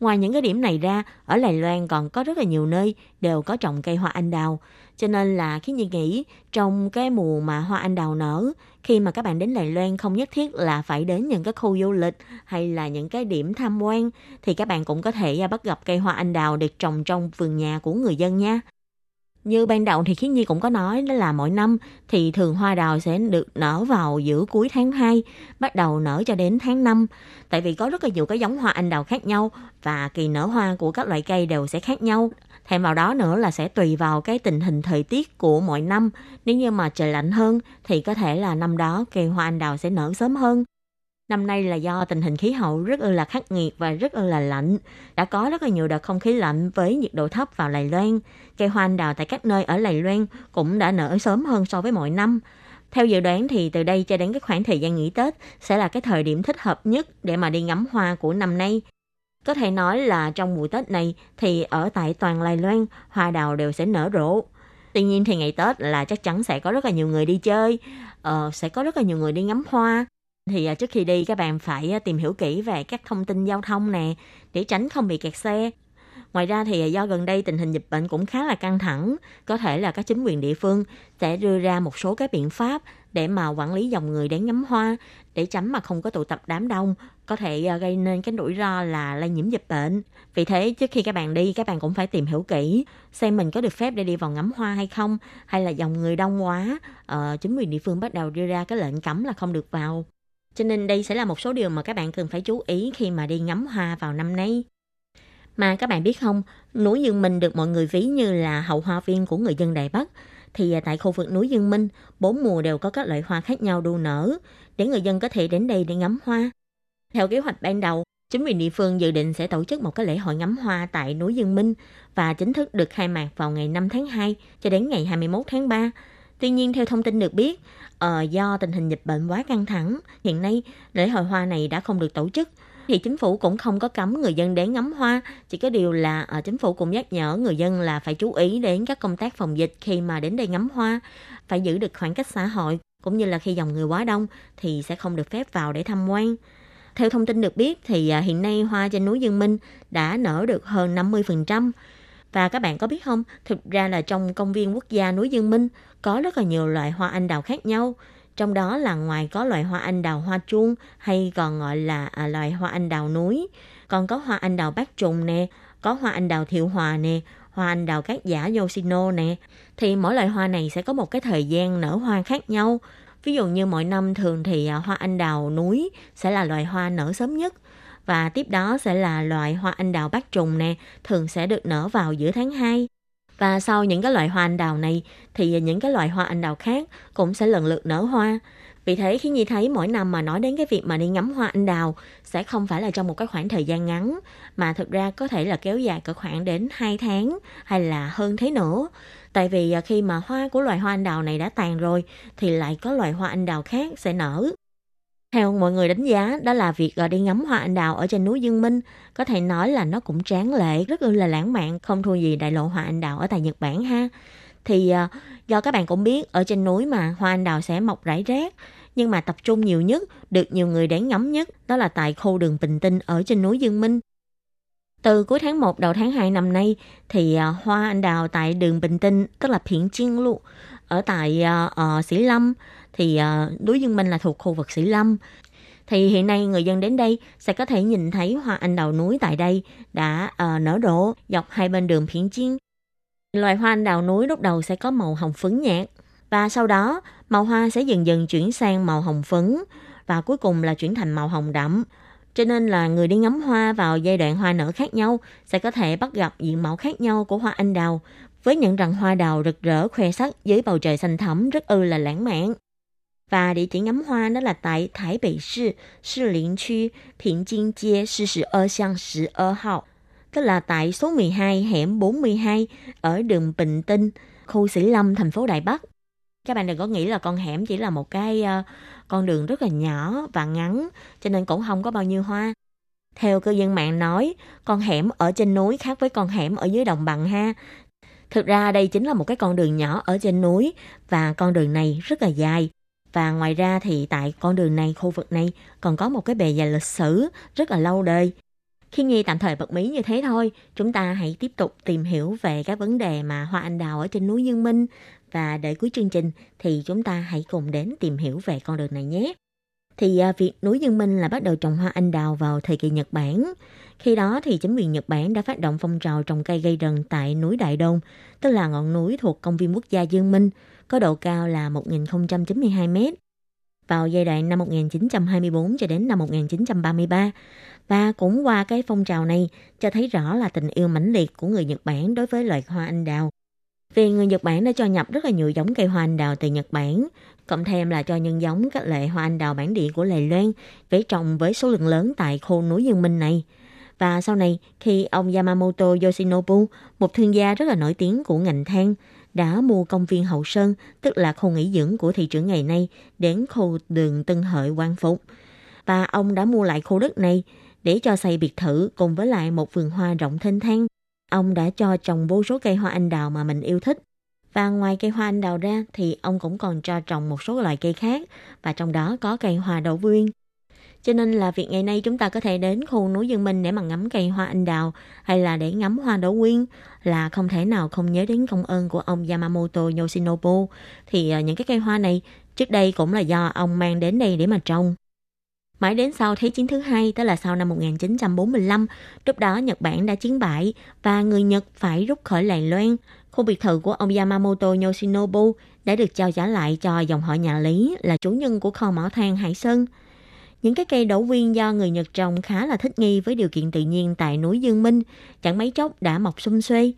Ngoài những cái điểm này ra, ở Lài Loan còn có rất là nhiều nơi đều có trồng cây hoa anh đào. Cho nên là khi Nhi nghĩ trong cái mùa mà hoa anh đào nở, khi mà các bạn đến Đài Loan không nhất thiết là phải đến những cái khu du lịch hay là những cái điểm tham quan thì các bạn cũng có thể à, bắt gặp cây hoa anh đào được trồng trong vườn nhà của người dân nha. Như ban đầu thì Khiết Nhi cũng có nói đó là mỗi năm thì thường hoa đào sẽ được nở vào giữa cuối tháng 2, bắt đầu nở cho đến tháng 5. Tại vì có rất là nhiều cái giống hoa anh đào khác nhau và kỳ nở hoa của các loại cây đều sẽ khác nhau. Thêm vào đó nữa là sẽ tùy vào cái tình hình thời tiết của mỗi năm. Nếu như mà trời lạnh hơn thì có thể là năm đó kỳ hoa anh đào sẽ nở sớm hơn. Năm nay là do tình hình khí hậu rất là khắc nghiệt và rất là lạnh. Đã có rất là nhiều đợt không khí lạnh với nhiệt độ thấp vào Lài Loan. Cây hoa anh đào tại các nơi ở Lài Loan cũng đã nở sớm hơn so với mọi năm. Theo dự đoán thì từ đây cho đến cái khoảng thời gian nghỉ Tết sẽ là cái thời điểm thích hợp nhất để mà đi ngắm hoa của năm nay. Có thể nói là trong mùa Tết này thì ở tại toàn Lài Loan, hoa đào đều sẽ nở rộ. Tuy nhiên thì ngày Tết là chắc chắn sẽ có rất là nhiều người đi chơi, uh, sẽ có rất là nhiều người đi ngắm hoa thì à, trước khi đi các bạn phải à, tìm hiểu kỹ về các thông tin giao thông nè để tránh không bị kẹt xe. Ngoài ra thì à, do gần đây tình hình dịch bệnh cũng khá là căng thẳng, có thể là các chính quyền địa phương sẽ đưa ra một số cái biện pháp để mà quản lý dòng người đến ngắm hoa để tránh mà không có tụ tập đám đông có thể gây nên cái rủi ro là lây nhiễm dịch bệnh. Vì thế trước khi các bạn đi các bạn cũng phải tìm hiểu kỹ xem mình có được phép để đi vào ngắm hoa hay không hay là dòng người đông quá ờ, chính quyền địa phương bắt đầu đưa ra cái lệnh cấm là không được vào. Cho nên đây sẽ là một số điều mà các bạn cần phải chú ý khi mà đi ngắm hoa vào năm nay. Mà các bạn biết không, núi Dương Minh được mọi người ví như là hậu hoa viên của người dân Đài Bắc. Thì à, tại khu vực núi Dương Minh, bốn mùa đều có các loại hoa khác nhau đua nở, để người dân có thể đến đây để ngắm hoa. Theo kế hoạch ban đầu, chính quyền địa phương dự định sẽ tổ chức một cái lễ hội ngắm hoa tại núi Dương Minh và chính thức được khai mạc vào ngày 5 tháng 2 cho đến ngày 21 tháng 3 Tuy nhiên theo thông tin được biết, ờ, do tình hình dịch bệnh quá căng thẳng, hiện nay lễ hội hoa này đã không được tổ chức. Thì chính phủ cũng không có cấm người dân đến ngắm hoa. Chỉ có điều là ở chính phủ cũng nhắc nhở người dân là phải chú ý đến các công tác phòng dịch khi mà đến đây ngắm hoa. Phải giữ được khoảng cách xã hội cũng như là khi dòng người quá đông thì sẽ không được phép vào để tham quan. Theo thông tin được biết thì ờ, hiện nay hoa trên núi Dương Minh đã nở được hơn 50%. Và các bạn có biết không, thực ra là trong công viên quốc gia núi Dương Minh có rất là nhiều loại hoa anh đào khác nhau. Trong đó là ngoài có loại hoa anh đào hoa chuông hay còn gọi là à, loài hoa anh đào núi, còn có hoa anh đào bát trùng nè, có hoa anh đào thiệu hòa nè, hoa anh đào cát giả Yoshino nè. Thì mỗi loại hoa này sẽ có một cái thời gian nở hoa khác nhau. Ví dụ như mỗi năm thường thì à, hoa anh đào núi sẽ là loài hoa nở sớm nhất và tiếp đó sẽ là loại hoa anh đào bát trùng nè, thường sẽ được nở vào giữa tháng 2. Và sau những cái loại hoa anh đào này thì những cái loại hoa anh đào khác cũng sẽ lần lượt nở hoa. Vì thế khi Nhi thấy mỗi năm mà nói đến cái việc mà đi ngắm hoa anh đào sẽ không phải là trong một cái khoảng thời gian ngắn mà thực ra có thể là kéo dài cỡ khoảng đến 2 tháng hay là hơn thế nữa. Tại vì à, khi mà hoa của loài hoa anh đào này đã tàn rồi thì lại có loài hoa anh đào khác sẽ nở. Theo mọi người đánh giá, đó là việc ờ, đi ngắm hoa anh đào ở trên núi Dương Minh. Có thể nói là nó cũng tráng lệ, rất là lãng mạn, không thua gì đại lộ hoa anh đào ở tại Nhật Bản ha. Thì ờ, do các bạn cũng biết, ở trên núi mà hoa anh đào sẽ mọc rải rác, nhưng mà tập trung nhiều nhất, được nhiều người đến ngắm nhất, đó là tại khu đường Bình Tinh ở trên núi Dương Minh. Từ cuối tháng 1 đầu tháng 2 năm nay thì ờ, hoa anh đào tại đường Bình Tinh tức là Phiện Chiên lụ ở tại uh, Sĩ Lâm thì ờ, uh, núi Dương Minh là thuộc khu vực Sĩ Lâm. Thì hiện nay người dân đến đây sẽ có thể nhìn thấy hoa anh đào núi tại đây đã uh, nở rộ dọc hai bên đường phiến Chiên. Loài hoa anh đào núi lúc đầu sẽ có màu hồng phấn nhạt và sau đó màu hoa sẽ dần dần chuyển sang màu hồng phấn và cuối cùng là chuyển thành màu hồng đậm. Cho nên là người đi ngắm hoa vào giai đoạn hoa nở khác nhau sẽ có thể bắt gặp diện mạo khác nhau của hoa anh đào với những rằng hoa đào rực rỡ khoe sắc dưới bầu trời xanh thẳm rất ư là lãng mạn và địa chỉ ngắm hoa đó là tại Thái Bắc Thị, Sư Lĩnh Khu, Bình Kinh 街42 Xăng 12 Hào, tức là tại số 12 hẻm 42 ở đường Bình Tinh, khu Sĩ Lâm, thành phố Đài Bắc. Các bạn đừng có nghĩ là con hẻm chỉ là một cái uh, con đường rất là nhỏ và ngắn, cho nên cũng không có bao nhiêu hoa. Theo cư dân mạng nói, con hẻm ở trên núi khác với con hẻm ở dưới đồng bằng ha. Thực ra đây chính là một cái con đường nhỏ ở trên núi và con đường này rất là dài, và ngoài ra thì tại con đường này, khu vực này còn có một cái bề dày lịch sử rất là lâu đời. Khi Nhi tạm thời bật mí như thế thôi, chúng ta hãy tiếp tục tìm hiểu về các vấn đề mà hoa anh đào ở trên núi Dương Minh và để cuối chương trình thì chúng ta hãy cùng đến tìm hiểu về con đường này nhé. Thì à, việc núi Dương Minh là bắt đầu trồng hoa anh đào vào thời kỳ Nhật Bản. Khi đó thì chính quyền Nhật Bản đã phát động phong trào trồng cây gây rừng tại núi Đại Đông, tức là ngọn núi thuộc công viên quốc gia Dương Minh, có độ cao là 1.092 mét vào giai đoạn năm 1924 cho đến năm 1933. Và cũng qua cái phong trào này cho thấy rõ là tình yêu mãnh liệt của người Nhật Bản đối với loài hoa anh đào. Vì người Nhật Bản đã cho nhập rất là nhiều giống cây hoa anh đào từ Nhật Bản, cộng thêm là cho nhân giống các loại hoa anh đào bản địa của Lài Loan để trồng với số lượng lớn tại khu núi Dương Minh này. Và sau này, khi ông Yamamoto Yoshinobu, một thương gia rất là nổi tiếng của ngành than, đã mua công viên Hậu Sơn, tức là khu nghỉ dưỡng của thị trưởng ngày nay, đến khu đường Tân Hợi Quang Phục. Và ông đã mua lại khu đất này để cho xây biệt thự cùng với lại một vườn hoa rộng thênh thang. Ông đã cho trồng vô số cây hoa anh đào mà mình yêu thích. Và ngoài cây hoa anh đào ra thì ông cũng còn cho trồng một số loại cây khác và trong đó có cây hoa đậu viên. Cho nên là việc ngày nay chúng ta có thể đến khu núi Dương Minh để mà ngắm cây hoa anh đào hay là để ngắm hoa đỗ quyên là không thể nào không nhớ đến công ơn của ông Yamamoto Yoshinobu. Thì à, những cái cây hoa này trước đây cũng là do ông mang đến đây để mà trồng. Mãi đến sau Thế chiến thứ hai, tức là sau năm 1945, lúc đó Nhật Bản đã chiến bại và người Nhật phải rút khỏi Lài Loan. Khu biệt thự của ông Yamamoto Yoshinobu đã được trao trả lại cho dòng họ nhà Lý là chủ nhân của kho mỏ than Hải Sơn. Những cái cây đậu viên do người Nhật trồng khá là thích nghi với điều kiện tự nhiên tại núi Dương Minh, chẳng mấy chốc đã mọc sum xuê.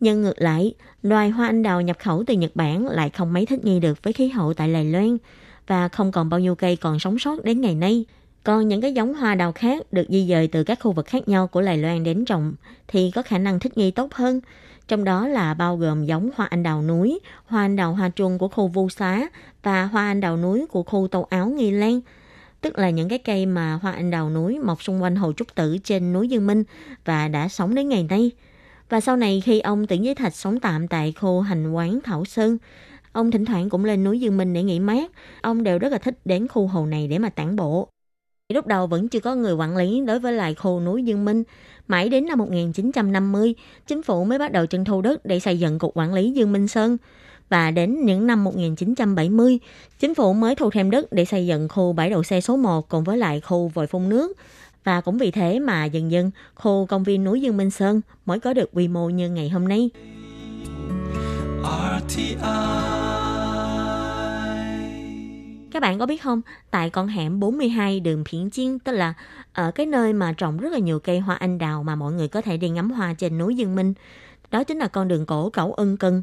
Nhưng ngược lại, loài hoa anh đào nhập khẩu từ Nhật Bản lại không mấy thích nghi được với khí hậu tại Lài Loan và không còn bao nhiêu cây còn sống sót đến ngày nay. Còn những cái giống hoa đào khác được di dời từ các khu vực khác nhau của Lài Loan đến trồng thì có khả năng thích nghi tốt hơn. Trong đó là bao gồm giống hoa anh đào núi, hoa anh đào hoa chuông của khu Vu Xá và hoa anh đào núi của khu Tàu Áo Nghi Lan tức là những cái cây mà hoa anh đào núi mọc xung quanh hồ trúc tử trên núi Dương Minh và đã sống đến ngày nay. Và sau này khi ông Tưởng Giới Thạch sống tạm tại khu hành quán Thảo Sơn, ông thỉnh thoảng cũng lên núi Dương Minh để nghỉ mát. Ông đều rất là thích đến khu hồ này để mà tản bộ. Lúc đầu vẫn chưa có người quản lý đối với lại khu núi Dương Minh. Mãi đến năm 1950, chính phủ mới bắt đầu trưng thu đất để xây dựng cục quản lý Dương Minh Sơn. Và đến những năm 1970, chính phủ mới thu thêm đất để xây dựng khu bãi đậu xe số 1 cùng với lại khu vòi phun nước. Và cũng vì thế mà dần dần khu công viên núi Dương Minh Sơn mới có được quy mô như ngày hôm nay. RTI các bạn có biết không, tại con hẻm 42 đường Phiến Chiên, tức là ở cái nơi mà trồng rất là nhiều cây hoa anh đào mà mọi người có thể đi ngắm hoa trên núi Dương Minh. Đó chính là con đường cổ Cẩu Ân Cân.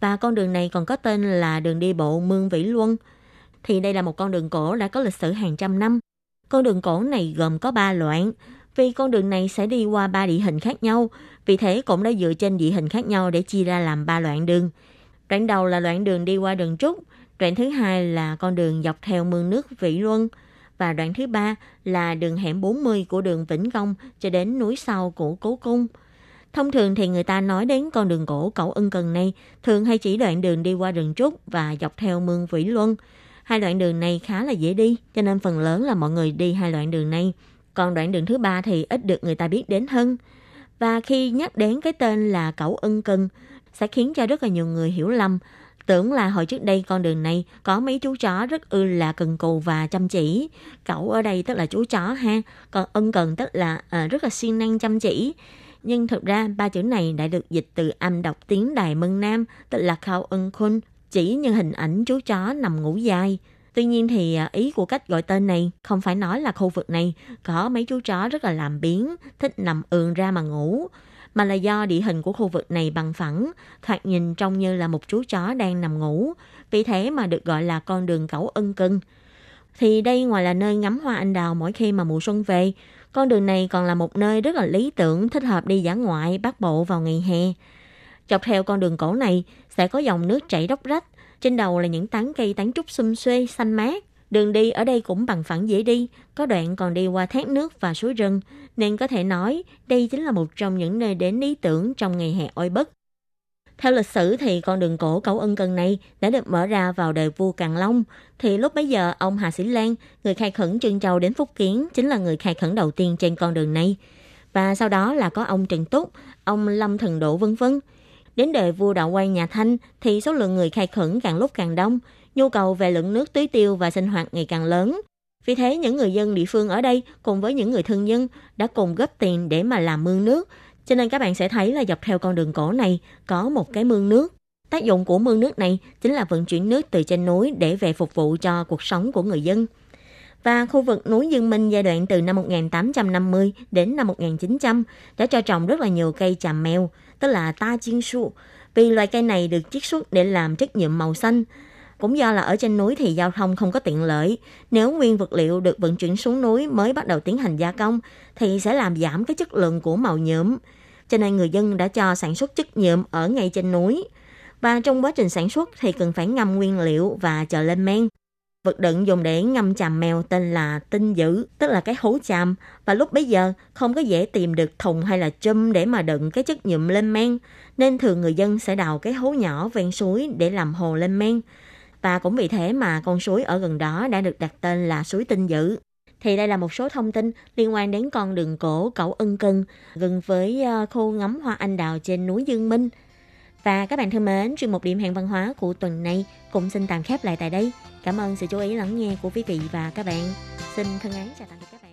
Và con đường này còn có tên là đường đi bộ Mương Vĩ Luân. Thì đây là một con đường cổ đã có lịch sử hàng trăm năm. Con đường cổ này gồm có 3 đoạn, vì con đường này sẽ đi qua ba địa hình khác nhau, vì thế cũng đã dựa trên địa hình khác nhau để chia ra làm ba đoạn đường. Đoạn đầu là đoạn đường đi qua đường Trúc, Đoạn thứ hai là con đường dọc theo mương nước Vĩ Luân và đoạn thứ ba là đường hẻm 40 của đường Vĩnh Công cho đến núi sau của Cố Cung. Thông thường thì người ta nói đến con đường cổ Cẩu Ân Cần này thường hay chỉ đoạn đường đi qua rừng trúc và dọc theo mương Vĩ Luân. Hai đoạn đường này khá là dễ đi, cho nên phần lớn là mọi người đi hai đoạn đường này. Còn đoạn đường thứ ba thì ít được người ta biết đến hơn. Và khi nhắc đến cái tên là Cẩu Ân Cần sẽ khiến cho rất là nhiều người hiểu lầm Tưởng là hồi trước đây con đường này có mấy chú chó rất ư là cần cù và chăm chỉ. Cậu ở đây tức là chú chó ha, còn ân cần tức là uh, rất là siêng năng chăm chỉ. Nhưng thực ra ba chữ này đã được dịch từ âm đọc tiếng Đài Mân Nam, tức là khao ân khôn, chỉ như hình ảnh chú chó nằm ngủ dài. Tuy nhiên thì à, ý của cách gọi tên này không phải nói là khu vực này có mấy chú chó rất là làm biến, thích nằm ườn ra mà ngủ, mà là do địa hình của khu vực này bằng phẳng, thoạt nhìn trông như là một chú chó đang nằm ngủ, vì thế mà được gọi là con đường cẩu ân cưng. Thì đây ngoài là nơi ngắm hoa anh đào mỗi khi mà mùa xuân về, con đường này còn là một nơi rất là lý tưởng thích hợp đi dã ngoại, bắt bộ vào ngày hè. Dọc theo con đường cổ này sẽ có dòng nước chảy róc rách, trên đầu là những tán cây tán trúc xum xuê, xanh mát. Đường đi ở đây cũng bằng phẳng dễ đi, có đoạn còn đi qua thác nước và suối rừng, nên có thể nói đây chính là một trong những nơi đến lý tưởng trong ngày hè oi bức. Theo lịch sử thì con đường cổ cầu Ân Cần này đã được mở ra vào đời vua Càn Long. Thì lúc bấy giờ ông Hà Sĩ Lan, người khai khẩn Trân Châu đến Phúc Kiến chính là người khai khẩn đầu tiên trên con đường này. Và sau đó là có ông Trần Túc, ông Lâm Thần Độ vân vân. Đến đời vua đạo Quang nhà Thanh thì số lượng người khai khẩn càng lúc càng đông, nhu cầu về lượng nước tưới tiêu và sinh hoạt ngày càng lớn. Vì thế, những người dân địa phương ở đây cùng với những người thân nhân đã cùng góp tiền để mà làm mương nước. Cho nên các bạn sẽ thấy là dọc theo con đường cổ này có một cái mương nước. Tác dụng của mương nước này chính là vận chuyển nước từ trên núi để về phục vụ cho cuộc sống của người dân. Và khu vực núi Dương Minh giai đoạn từ năm 1850 đến năm 1900 đã cho trồng rất là nhiều cây chàm mèo, tức là ta chiên su. Vì loài cây này được chiết xuất để làm chất nhuộm màu xanh, cũng do là ở trên núi thì giao thông không có tiện lợi. Nếu nguyên vật liệu được vận chuyển xuống núi mới bắt đầu tiến hành gia công thì sẽ làm giảm cái chất lượng của màu nhuộm. Cho nên người dân đã cho sản xuất chất nhuộm ở ngay trên núi. Và trong quá trình sản xuất thì cần phải ngâm nguyên liệu và chờ lên men. Vật đựng dùng để ngâm chàm mèo tên là tinh dữ, tức là cái hố chàm. Và lúc bấy giờ không có dễ tìm được thùng hay là chum để mà đựng cái chất nhuộm lên men. Nên thường người dân sẽ đào cái hố nhỏ ven suối để làm hồ lên men và cũng vì thế mà con suối ở gần đó đã được đặt tên là suối Tinh Dữ. Thì đây là một số thông tin liên quan đến con đường cổ Cẩu Ân Cân gần với ờ, khu ngắm hoa anh đào trên núi Dương Minh. Và các bạn thân mến, chuyên mục điểm hẹn văn hóa của tuần này cũng xin tạm khép lại tại đây. Cảm ơn sự chú ý lắng nghe của quý vị và các bạn. Xin thân ái chào tạm biệt các bạn.